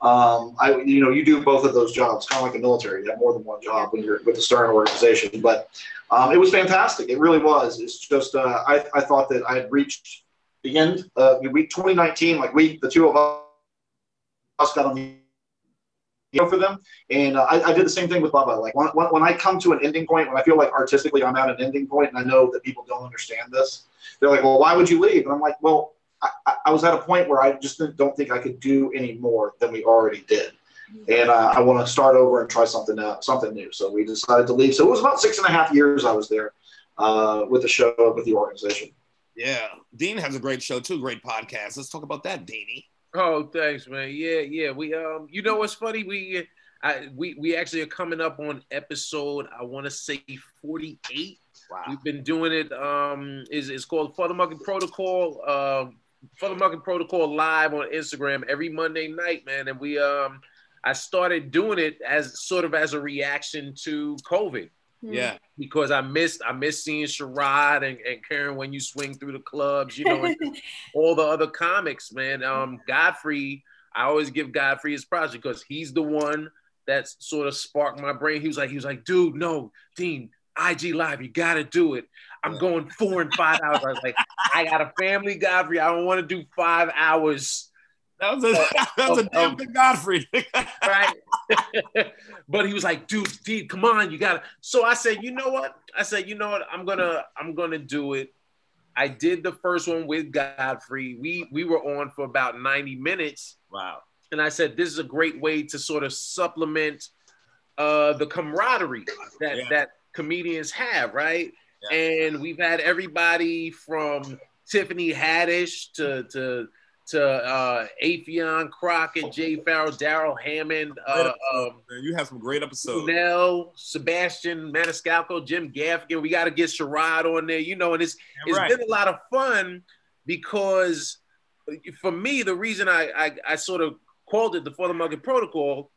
um, I, you know, you do both of those jobs, kind of like the military. You have more than one job when you're with the Stern organization. But um, it was fantastic. It really was. It's just uh, I, I thought that I had reached the end. Uh, week 2019, like we, the two of us, got on the for them. And uh, I, I did the same thing with Bubba. Like when, when, I come to an ending point, when I feel like artistically I'm at an ending point, and I know that people don't understand this, they're like, "Well, why would you leave?" And I'm like, "Well, I, I- I was at a point where I just don't think I could do any more than we already did, and uh, I want to start over and try something out, something new." So we decided to leave. So it was about six and a half years I was there uh, with the show, with the organization. Yeah. Dean has a great show too, great podcast. Let's talk about that, Deanie. Oh, thanks, man. Yeah, yeah. We um, you know what's funny? We I we we actually are coming up on episode I want to say 48. Wow. We've been doing it. Um, is it's called Market Protocol. Um, Fothermuckin' Protocol live on Instagram every Monday night, man. And we um, I started doing it as sort of as a reaction to COVID Yeah. because I missed I missed seeing Sherrod and, and Keren when you swing through the clubs, you know, and all the other comics, man. Um, Godfrey, I always give Godfrey his props because he's the one that sort of sparked my brain. He was like, he was like, dude, no, Dean, IG Live, you gotta do it. I'm going four and five hours. I was like, I got a family, Godfrey. I don't want to do five hours That was a that was a damn good Godfrey. right? but he was like, dude, dude, come on, you gotta. So I said, you know what? I said, you know what? I'm gonna, I'm gonna do it. I did the first one with Godfrey. We we were on for about 90 minutes, wow. and I said, this is a great way to sort of supplement uh, the camaraderie that Yeah. that comedians have, right? Yeah. And we've had everybody from Tiffany Haddish to to to uh, Affion Crockett, Jay Pharoah, Darrell Hammond, uh, um, you have some great episodes. Sunel, Sebastian Maniscalco, Jim Gaffigan. We got to get Sherrod on there, you know, and it's Yeah, it's right. been a lot of fun because for me, the reason I, I, I sort of called it the Fothermuckin' Protocol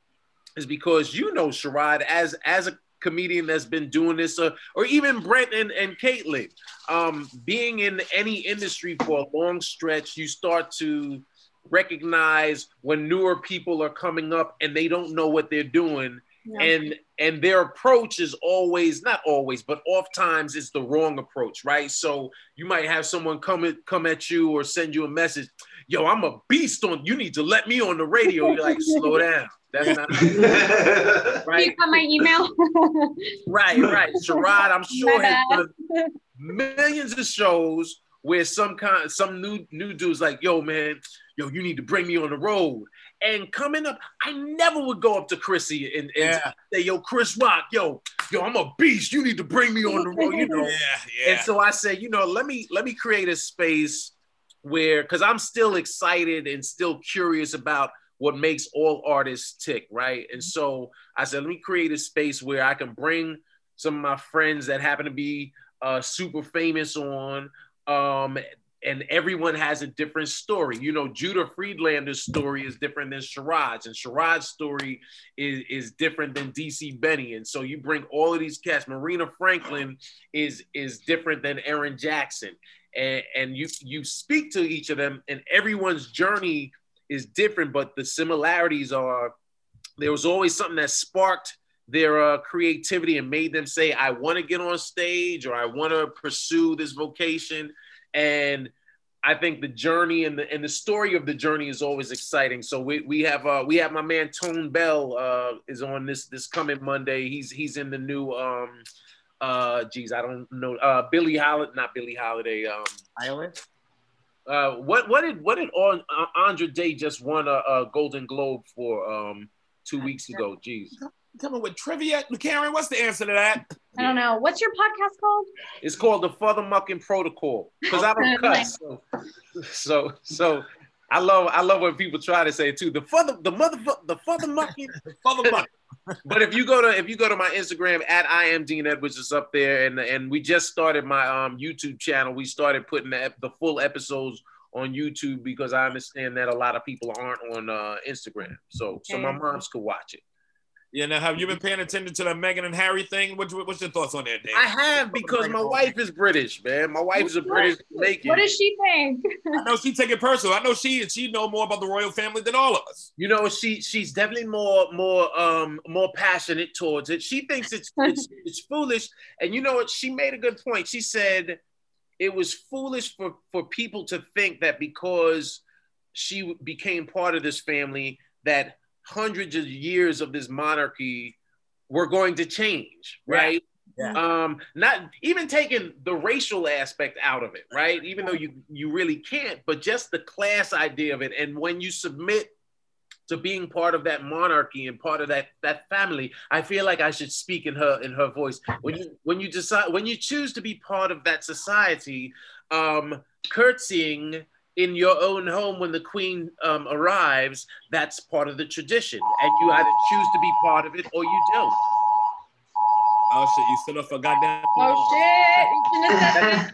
is because you know Sherrod as as a comedian that's been doing this, uh, or even Brent and, and Katelyn, um, being in any industry for a long stretch, you start to recognize when newer people are coming up and they don't know what they're doing. Yeah. and and their approach is always not always but oftentimes it's the wrong approach right? So you might have someone come at, come at you or send you a message yo i'm a beast on you need to let me on the radio. You're like slow down. That's not Do right. You got my email? right right. Sherrod, i'm sure My has done millions of shows where some kind some new new dude's like yo man yo you need to bring me on the road. And coming up i never would go up to chrissy and, and Yeah. say yo chris rock yo yo i'm a beast. You need to bring me on the road you know? Yeah, yeah. and so I said, you know, let me let me create a space where because I'm still excited and still curious about what makes all artists tick, right? And so I said, let me create a space where I can bring some of my friends that happen to be uh, super famous on. Um, and everyone has a different story. You know, Judah Friedlander's story is different than Sherrod's, and Sherrod's story is, is different than DC Benny. And so you bring all of these cats. Marina Franklin is is different than Aaron Jackson, and and you you speak to each of them, and everyone's journey is different, but the similarities are there was always something that sparked their uh, creativity and made them say, "I want to get on stage" or "I want to pursue this vocation," and I think the journey and the and the story of the journey is always exciting. So we, we have uh we have my man Tone Bell uh is on this this coming Monday. He's he's in the new um uh geez I don't know uh Billie Holiday not Billie Holiday um Island? uh what what did what did An- uh, Andra Day just won a, a Golden Globe for um two weeks ago? Jeez, coming with trivia. Keren, what's the answer to that? I don't know. What's your podcast called? it's called the Fothermuckin' Protocol because I don't cuss. So, so so I love I love when people try to say it too. The father the mother the Father Mucking the Father Buck. But if you go to if you go to my Instagram at I am Dean Edwards is up there, and and we just started my um YouTube channel. We started putting the, the full episodes on YouTube because I understand that a lot of people aren't on uh, Instagram, so so my moms could watch it. Yeah, now have you been paying attention to the Meghan and Harry thing? What, what's your thoughts on that, Dave? I have because my wife is British, man. My wife is a British Jamaican. What does she think? I know she take it personal. I know she she know more about the royal family than all of us. you know she she's definitely more more um more passionate towards it she thinks it's it's, it's foolish and you know what she made a good point she said it was foolish for for people to think that because she became part of this family that hundreds of years of this monarchy were going to change right? Yeah. um not even taking the racial aspect out of it right? Even though you you really can't but just the class idea of it. And when you submit to being part of that monarchy and part of that that family i feel like i should speak in her in her voice. When you when you decide when you choose to be part of that society um curtsying in your own home when the queen um, arrives, that's part of the tradition, and you either choose to be part of it or you don't. Oh shit! You stood up for goddamn. Oh shit! You shouldn't have.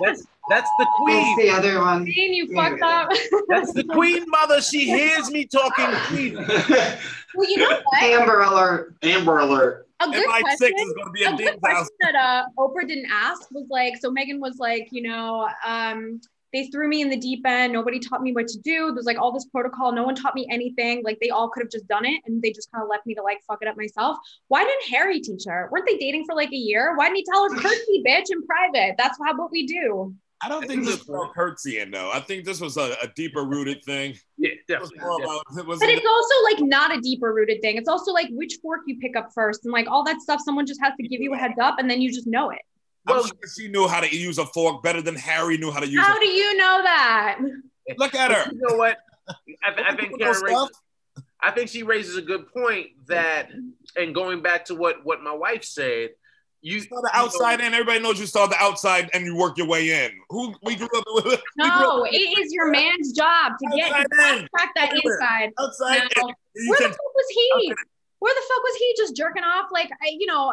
That's that's the queen. That's the other one. Queen, you Yeah. fucked up. That's the queen mother. She hears me talking queen. well, you know what? Amber alert. Amber alert. A good MI6 question. is going to be a a good question that uh, Oprah didn't ask was like, so Meghan was like, you know, um, they threw me in the deep end. Nobody taught me what to do. There's like all this protocol. No one taught me anything. Like they all could have just done it, and they just kind of left me to like fuck it up myself. Why didn't Harry teach her? Weren't they dating for like a year? Why didn't he tell her curtsy, bitch, in private? That's how what we do. I don't think this was curtsying though. I think this was a, a deeper rooted thing. Yeah, It was definitely. more definitely. about it was But it's also like not a deeper rooted thing. It's also like which fork you pick up first, and like all that stuff. Someone just has to give you a heads up, and then you just know it. I'm sure she knew how to use a fork better than Harry knew how to use How it. do you know that? Look at her. You know what? I, I think Keren raises, I think she raises a good point that, and going back to what what my wife said, you Saw the outside in. Everybody knows you saw the outside and you work your way in. Who we grew up with? we grew No, up it is your man's job to get Outside you in. that inside. outside. Now, in. Where the fuck was he? Where the fuck was he just jerking off? Like, I, you know,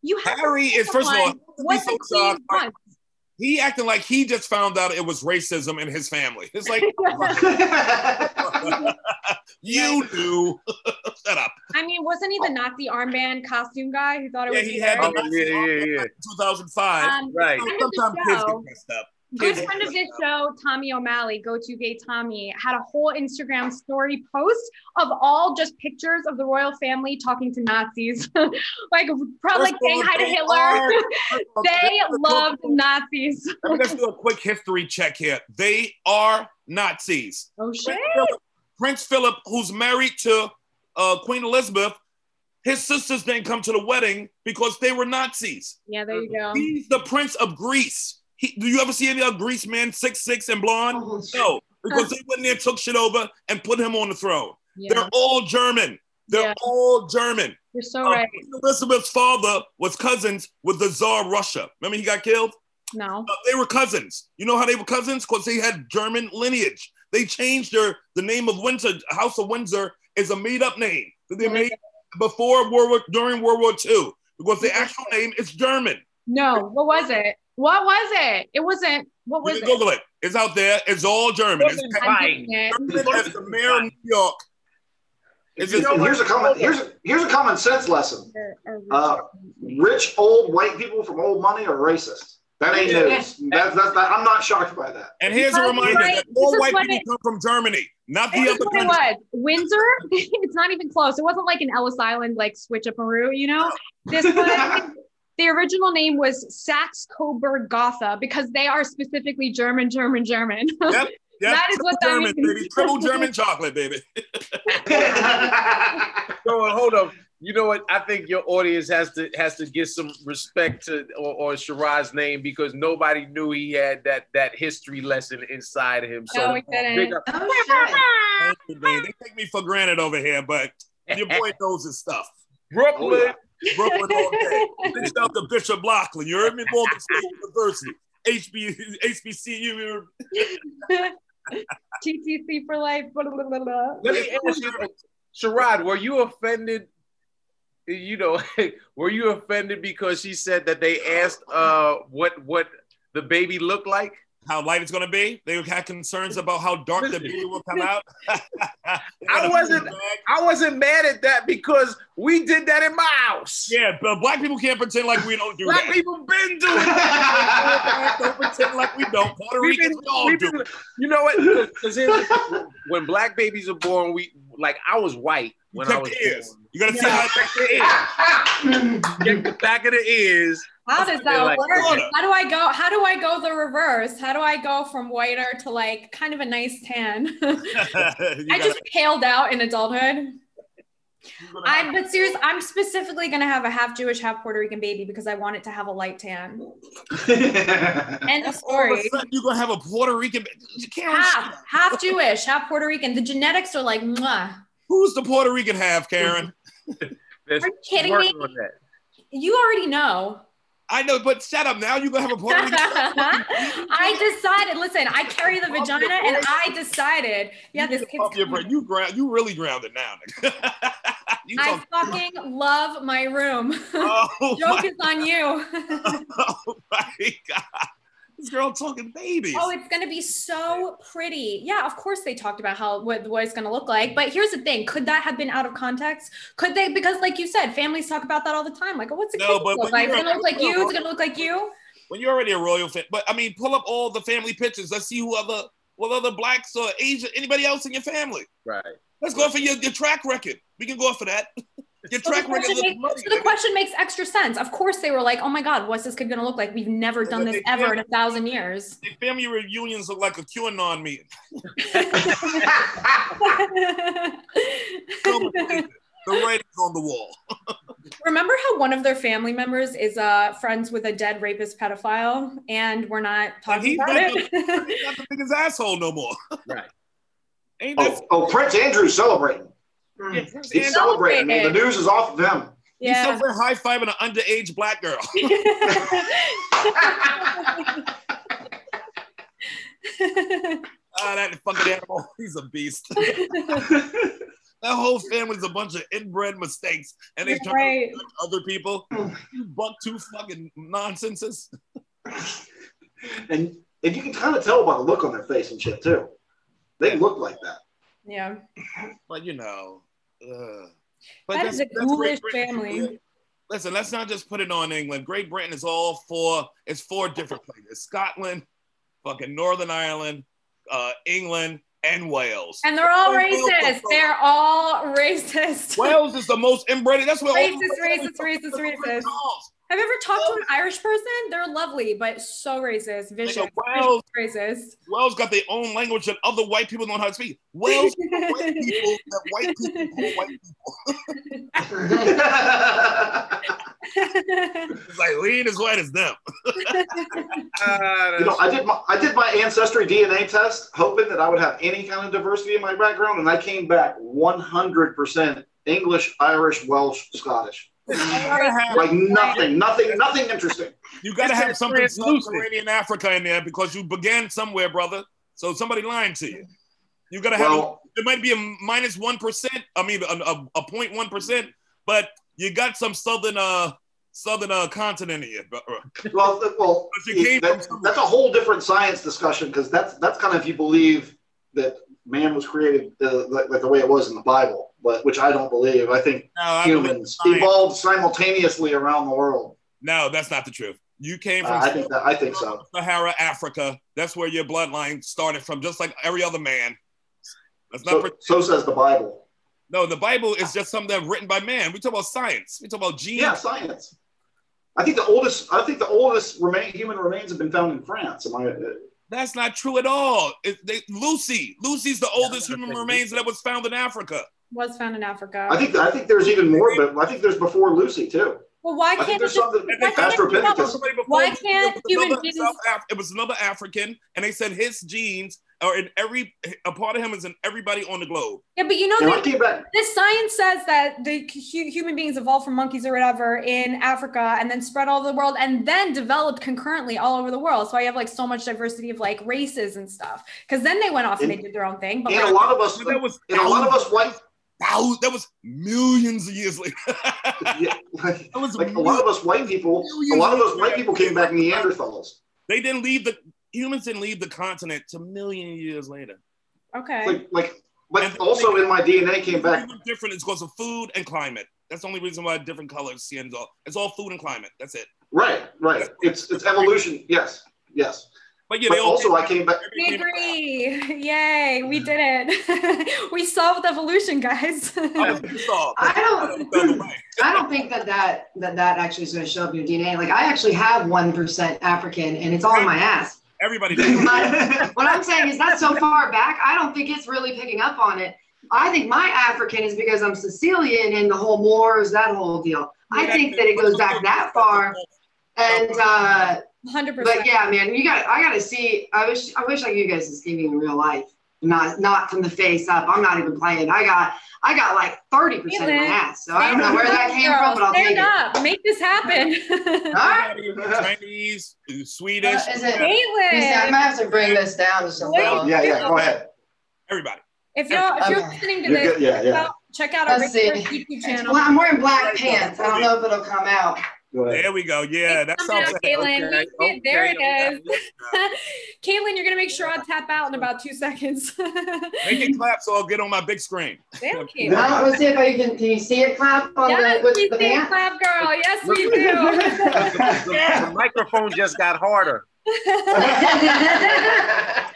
you have Harry is first of all. someone what so the queen shocked. wants. He acting like he just found out it was racism in his family. It's like you knew. Shut up. I mean, wasn't he the Nazi armband costume guy who thought it Yeah, was? he had Oh, yeah, yeah, yeah. 2005. Um, right. friend of the Sometimes kids get messed up. Good friend of this show, Tommy O'Malley, Go To Gay Tommy, had a whole Instagram story post of all just pictures of the royal family talking to Nazis, like probably saying hi to Hitler. are- first of all, they let's do a loved Nazis. Let me just do a quick history check here. They are Nazis. Oh shit! Prince Philip, Prince Philip, who's married to uh, Queen Elizabeth, his sisters didn't come to the wedding because they were Nazis. Yeah, there you go. He's the Prince of Greece. He, do you ever see any other Greece man, six six and blonde? Oh. No, because they went there, took shit over, and put him on the throne. Yeah, They're all German. They're Yeah. all German. you're so Uh, right. Elizabeth's father was cousins with the Tsar Russia. Remember he got killed? No. Uh, they were cousins. You know how they were cousins? Because they had German lineage. They changed their the name of Windsor, House of Windsor, is a made up name that they made before World War during World War II because the actual name is German. No. What was it? What was it? It wasn't. What You was can it? Google it. It's out there. It's all German. It's Listen, I'm Fine. getting it. German as the mayor of New York. It's And just, here's a common here's a, here's a common sense lesson. Or- or- Uh, Rich old white people from old money are racist. That ain't news. That's, that's that, I'm not shocked by that. and here's a reminder right, that all white people it- come from Germany, not the This is other what it was. Windsor, it's not even close. It wasn't like an Ellis Island, like switch up Maru, you know? This was the original name was Saxe Coburg Gotha because they are specifically German, German, German. Yep. Yep. That is what that German, means. baby. Triple German chocolate, baby. So uh, hold up. You know what? I think your audience has to has to give some respect to or, or Shiraz's name because nobody knew he had that that history lesson inside of him. So no, we didn't. big up. Oh, you. They take me for granted over here, but your boy knows his stuff. Brooklyn. Oh, yeah. Brooklyn all day. Big shout out to Bishop Loughlin. You heard me? Morgan State University. HB, HBCU. TTC for life. Blah, blah, blah, blah. Let me ask you, Sherrod, were you offended? You know, were you offended because she said that they asked uh what what the baby looked like? How light it's going to be? They had concerns about how dark the baby will come out. I wasn't- I wasn't mad at that because we did that in my house. Yeah, but black people can't pretend like we don't do it. Black that. people been doing it. don't pretend like we don't. Puerto We've Ricans been- all we've do. been- you know what? Because when black babies are born, we like I was white when I was ears. born. You got to see how Check the ears. Check the back of the ears. How does that like, work? "Water." How do I go? How do I go the reverse? How do I go from whiter to like kind of a nice tan? I just paled out in adulthood. I'm but serious. I'm specifically gonna have a half Jewish, half Puerto Rican baby because I want it to have a light tan. End of all of a story. sudden you're gonna have a Puerto Rican. You. Half, half Jewish, half Puerto Rican. The genetics are like, mwah. Who's the Puerto Rican half, Keren? Are you kidding me? You already know. I know, but shut up now. you're gonna have a Puerto Rican? I decided. Listen, I carry the vagina, and I decided. Yeah, this kid's Pump your brain. You ground. You really grounded now. you I fucking love my room. oh, Joke my, is on you. oh my god, this girl talking babies. Oh, it's gonna be so pretty. Yeah, of course they talked about how what, what it's gonna look like. But here's the thing: could that have been out of context? Could they? Because, like you said, families talk about that all the time. Like, oh, what's a No, kid but look like? It's gonna look like you. It's gonna look like you. when you're already a royal fan, but I mean, pull up all the family pictures. Let's see who other, what other blacks or Asian, anybody else in your family. Right. Let's go for your, your track record. We can go for that. Your So the, track record question looks makes, money. so the question makes extra sense. Of course, they were like, "Oh my God, what's this kid gonna look like? We've never done this ever in a thousand years." Their family reunions look like a QAnon meeting. So much hatred. the writing's on the wall. Remember how one of their family members is uh, friends with a dead rapist pedophile, and we're not talking he's about not it? He's not the biggest asshole no more. Right. Ain't Oh, oh, Prince Andrew's celebrating. Yeah, Prince He's Andrew- celebrating. man. The news is off of him. He's yeah. over high fiving an underage black girl. Ah, that fucking animal. He's a beast. that whole family's a bunch of inbred mistakes, and they try right. to judge other people. You buck two fucking nonsenses. And and you can kind of tell by the look on their face and shit too. They look like that. Yeah. But you know, uh, That is a Britain. family. Listen, let's not just put it on England. Great Britain is all four. It's four different places: Scotland, fucking Northern Ireland, uh, England, and Wales. And they're all Wales is racist. They're all racist. Wales is the most inbred. That's where all Racist, racist, racist, racist. Calls. Have you ever talked to an Irish person? They're lovely, but so racist, vicious, Wales- vicious, racist. Wales got their own language that other white people don't know how to speak. Wales are white people that white people call white people. It's like we ain't as white as them. You know, I did my I did my ancestry DNA test, hoping that I would have any kind of diversity in my background, and I came back 100% English, Irish, Welsh, Scottish. You gotta have, Like nothing, nothing, nothing interesting. you gotta It's have something translucent. Subterranean Africa in there because you began somewhere, brother. So somebody lying to you. You gotta have. Well, it might be a minus one percent. I mean, a, a, a 0.1 percent, but you got some southern uh southern uh continent in you. well, well, you came that- somewhere. that's a whole different science discussion because that's that's kind of if you believe that man was created uh, like, like the way it was in the Bible, but which I don't believe. I think No, I humans evolved simultaneously around the world. No, that's not the truth. You came Uh, from I think that I think so. Sahara, Africa. That's where your bloodline started from, just like every other man. That's not. So, so says the Bible. no, the Bible is just something that's written by man. We talk about science. We talk about genes. Yeah, science. I think the oldest. I think the oldest remain, human remains have been found in France. Am I? That's not true at all. It, they, Lucy, Lucy's the oldest I human remains that was found in Africa. Was found in Africa. I think I think there's even more, but I think there's before Lucy too. well, why I can't it there's just, something why can't it Australopithecus. become- Somebody before Why can't it human beings- Af- it was another African, and they said his genes are in every a part of him is in everybody on the globe. yeah, but you know, You that this science says that the hu- human beings evolved from monkeys or whatever in Africa and then spread all over the world and then developed concurrently all over the world. So I have like so much diversity of like races and stuff. Because then they went off and they did their own thing. But And a lot of us, But that was and a lot of us white, thousands- that was millions of years later. yeah, like, That was like a lot of us white people, a lot of us white people came back Neanderthals. They didn't leave the humans didn't leave the continent to million years later. okay. Like, like, like also in my DNA came back. Different. It's because of food and climate. That's the only reason why different colors skins all. It's all food and climate. That's it. Right, right. It's it's evolution. Yes, yes. But yeah, But also I came back. we agree. Yay, we did it. we solved evolution, guys. I was pissed off. I don't- The other way. I don't think that that that, that actually is going to show up in your DNA. Like I actually have one percent African, and it's all in my ass. Everybody did. But what I'm saying is that's so far back. I don't think it's really picking up on it. I think my African is because I'm Sicilian and the whole Moors, that whole deal. I think that it goes back that far. And uh, 100%. but yeah, man, you got I got to see. I wish I wish I could you guys to see me in real life. Not not from the face up. I'm not even playing. I got I got like 30% of my ass. So I don't know where that came from, but I'll Stand take it. Make this happen. All right. Chinese, Swedish, Uh, is it- Katelyn. You see, I might have to bring this down to some Wait. level. yeah, yeah, go ahead. everybody. If you're if you're Okay. listening to You're this, good, yeah, check yeah. out, check out our Let's regular see. YouTube channel. Well, I'm wearing black pants. I don't know if it'll come out. Go ahead. There we go. Yeah, that Come sounds out, Katelyn. Okay, You. There okay, it okay. is. Katelyn, you're gonna make sure I tap out in about two seconds. Make it clap so I'll get on my big screen. Damn, I Katelyn. don't, let's see if I can. Can you see it clap on Yes, the with we the see it, clap girl. Yes, we do. the, the microphone just got harder.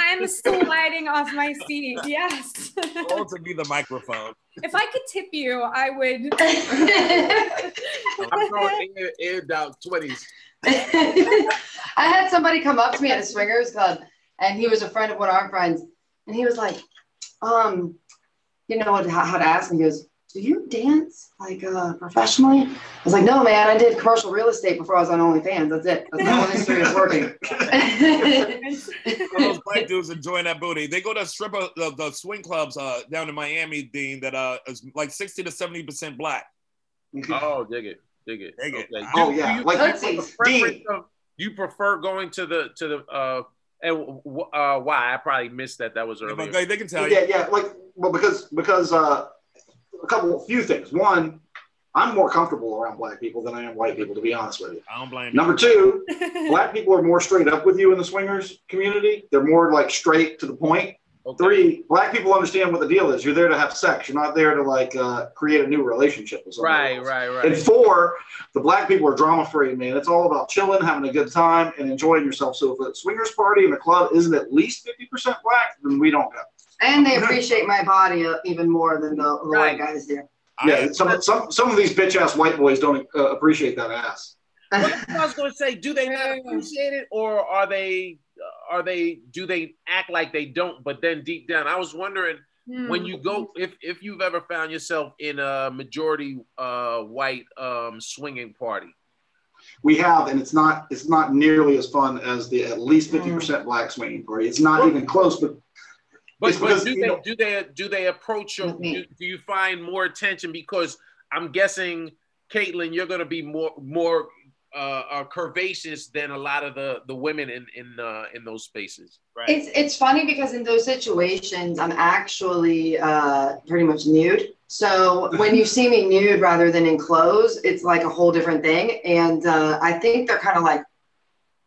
I'm sliding off my seat. Yes. All to be the microphone. if I could tip you, I would. I'm throwing air, air down 20s. I had somebody come up to me at a swingers club, and he was a friend of one of our friends, and he was like, um, you know what, how, how to ask me. He goes, "Do you dance like uh, professionally?" I was like, "No, man. I did commercial real estate before I was on OnlyFans. That's it. That's my whole history of working." Those black dudes enjoying that booty. They go to stripper the, the swing clubs uh, down in Miami, Dean, that uh is like sixty to seventy percent black. Oh, dig it, dig it. Dig it. Okay. Oh, Do- yeah, Do you, like- you Let's see. a Dean. of- you prefer going to the to the uh and uh why? I probably missed that. That was Yeah, earlier. but they, they can tell you. yeah, yeah, like well, because because uh, a couple, of few things. One, I'm more comfortable around black people than I am white people, to be honest with you. I don't blame you. Number two, black people are more straight up with you in the swingers community. They're more like straight to the point. Okay. Three, black people understand what the deal is. You're there to have sex. You're not there to like uh, create a new relationship with somebody. Right, else. right, And four, the black people are drama free, man. It's all about chilling, having a good time, and enjoying yourself. So if a swingers party in a club isn't at least 50% black, then we don't go. And they appreciate my body uh, even more than the, the Right. white guys do. Yeah, some, some, some of these bitch ass white boys don't uh, appreciate that ass. I was going to say, do they not appreciate it, or are they? Are they? Do they act like they don't? But then deep down, I was wondering Hmm. when you go, if if you've ever found yourself in a majority uh, white um, swinging party. We have, and it's not it's not nearly as fun as the at least 50% black swinging party. It's not even close, but But, It's but because, do they know- do they do they approach you? Do, do you find more attention because I'm guessing, Katelyn, you're going to be more more uh, uh, curvaceous than a lot of the the women in in uh, in those spaces. Right. It's it's funny because in those situations, I'm actually uh, pretty much nude. So when you see me nude rather than in clothes, it's like a whole different thing. And uh, I think they're kind of like,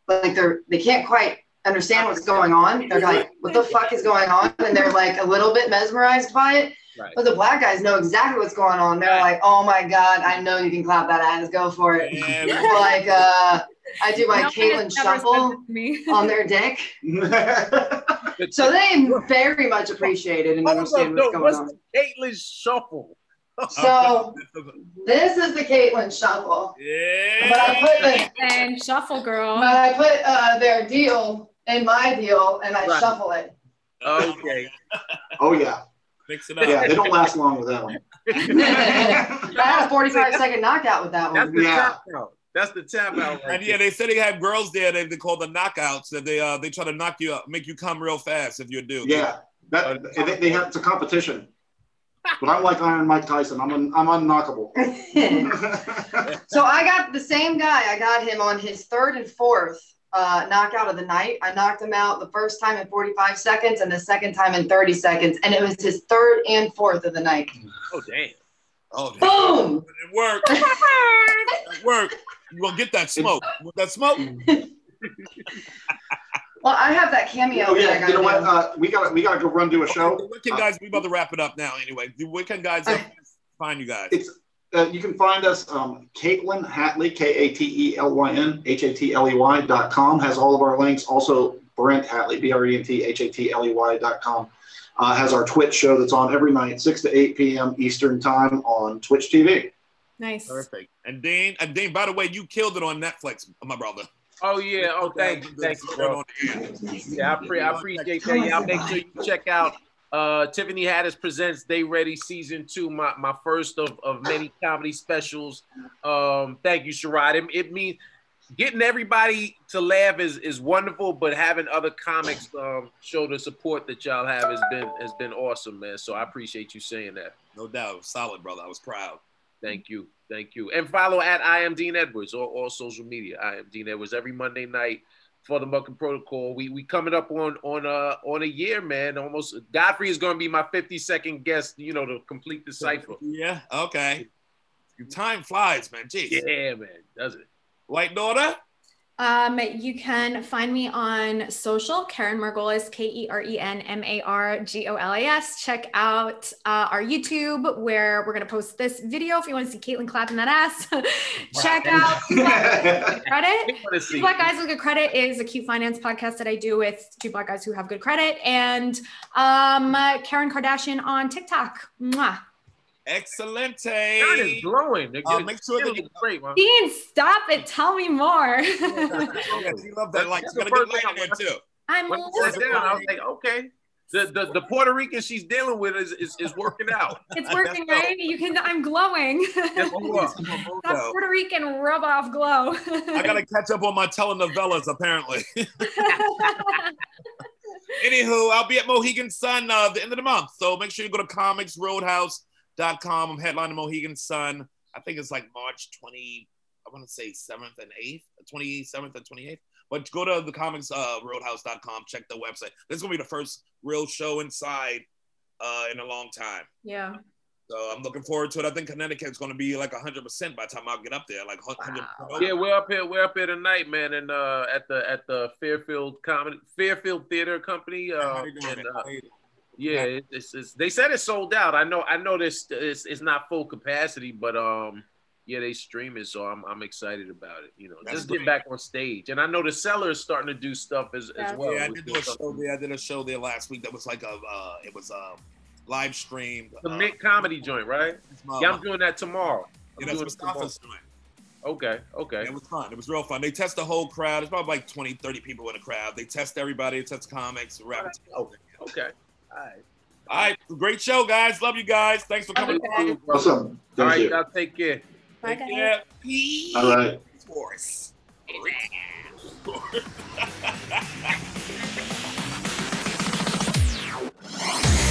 like they're they can't quite understand what's going on. They're like, what the fuck is going on? And they're like a little bit mesmerized by it. Right. But the black guys know exactly what's going on. They're like, oh my god, I know you can clap that ass. Go for it. And like uh, I do my No one Katelyn has ever said shuffle me. on their dick. So they very much appreciate it and Hold understand up, what's no, going what's on. the Katelyn shuffle? So this is the Katelyn shuffle. yeah. But I put the, And shuffle girl. but I put uh, their deal in my deal and I Right. shuffle it. Okay. oh yeah, Mix it up. yeah. They don't last long with that one. I had a 45 second knockout with that That's one. the Yeah. tap out. That's the tap out. Right And yeah, they said they have girls there that they call the knockouts that they uh they try to knock you up, make you come real fast if you do. Yeah, that they, they have it's a competition. But I'm like Iron Mike Tyson. I'm un, I'm unknockable. so I got the same guy. I got him on his third and fourth uh, knockout of the night. I knocked him out the first time in 45 seconds and the second time in 30 seconds. And it was his third and fourth of the night. Oh damn. Oh, damn. Boom! it worked. it worked. You gonna get that smoke? Want that smoke? Well, I have that cameo. oh that I yeah, gotta you know what? Uh, we got to we got to go run do a show. Where can guys? We about to wrap it up now. Anyway, where can guys uh, find you guys? It's uh, you can find us um, Katelyn Hatley K A T E L Y N H A T L E Y dot com has all of our links. Also Brent Hatley B R E N T H A T L E Y dot com uh, has our Twitch show that's on every night six to eight p.m. Eastern time on Twitch TV. Nice. Perfect. And Dean, and Dean, by the way, you killed it on Netflix, my brother. Oh yeah. Oh thank you. Thank you, bro. Yeah, I, pre- I appreciate that. Y'all make sure you check out uh, Tiffany Haddish presents They Ready season two, my, my first of, of many comedy specials. Um, thank you, Sherrod. It, it means getting everybody to laugh is is wonderful, but having other comics um, show the support that y'all have has been has been awesome, man. So I appreciate you saying that. No doubt. Solid, brother. I was proud. Thank you, thank you, and follow at I am Dean Edwards or all social media. I am Dean Edwards every Monday night for the Mucking Protocol. We we coming up on on uh on a year, man. Almost Godfrey is going to be my 50 second guest. You know to complete the cipher. Yeah. Okay. Time flies, man. Jeez. Yeah, man, does it? White daughter. Um, you can find me on social, Keren Margolis, K E R E N M A R G O L A S. Check out uh, our YouTube where we're going to post this video if you want to see Katelyn clapping that ass. Check out Two Guys With Credit. Two Black Guys with Good Credit is a cute finance podcast that I do with two black guys who have good credit and um, Karen Kardashian on TikTok. Mwah. Excelente. Keren is glowing. nigga. Uh, make sure that She's you- looking great, man. Dean, stop it. Tell me more. Yeah, she loved that. Like, That's she got a the good first light in too. I'm When I down, I was like, okay. The, the, the Puerto Rican she's dealing with is, is, is working out. It's working, right? You can. I'm glowing. Yes. That Puerto Rican rub off glow. I gotta catch up on my telenovelas apparently. Anywho, I'll be at Mohegan Sun uh, the end of the month. So make sure you go to comixroadhouse.com. I'm headlining Mohegan Sun. I think it's like March 20, I want to say 7th and 8th, 27th and 28th. But go to the comics uh, roadhouse.com, check the website. This is going to be the first real show inside uh, in a long time. yeah. So I'm looking forward to it. I think Connecticut's going to be like 100% by the time I get up there. Like 100 Yeah, we're up here. We're up here tonight, man, and uh, at the at the Fairfield Comedy Fairfield Theater Company. Uh, How you doing, and, man? uh, yeah, it- it's, it's, they said it's sold out. I know. I know this. It's, it's not full capacity, but um, yeah, they stream it, so I'm I'm excited about it. You know, That's just get back on stage, and I know the Cellar is starting to do stuff as, as well. yeah, I did a show there. I did a show there last week that was like a, uh, it was a live stream. The Mint Comedy joint, right? my- Yeah, I'm doing that tomorrow. I'm yeah, that's doing it tomorrow. Mustafa's doing. Okay, okay. It was fun. It was real fun. They test the whole crowd. It's probably like 20, 30 people in the crowd. They test everybody. They test comics, rap. Oh, okay. All right. All right. Great show, guys. Love you guys. Thanks for coming. Awesome. All right, y'all take care. Bye, take guys. care. Peace. All right. Force. Force.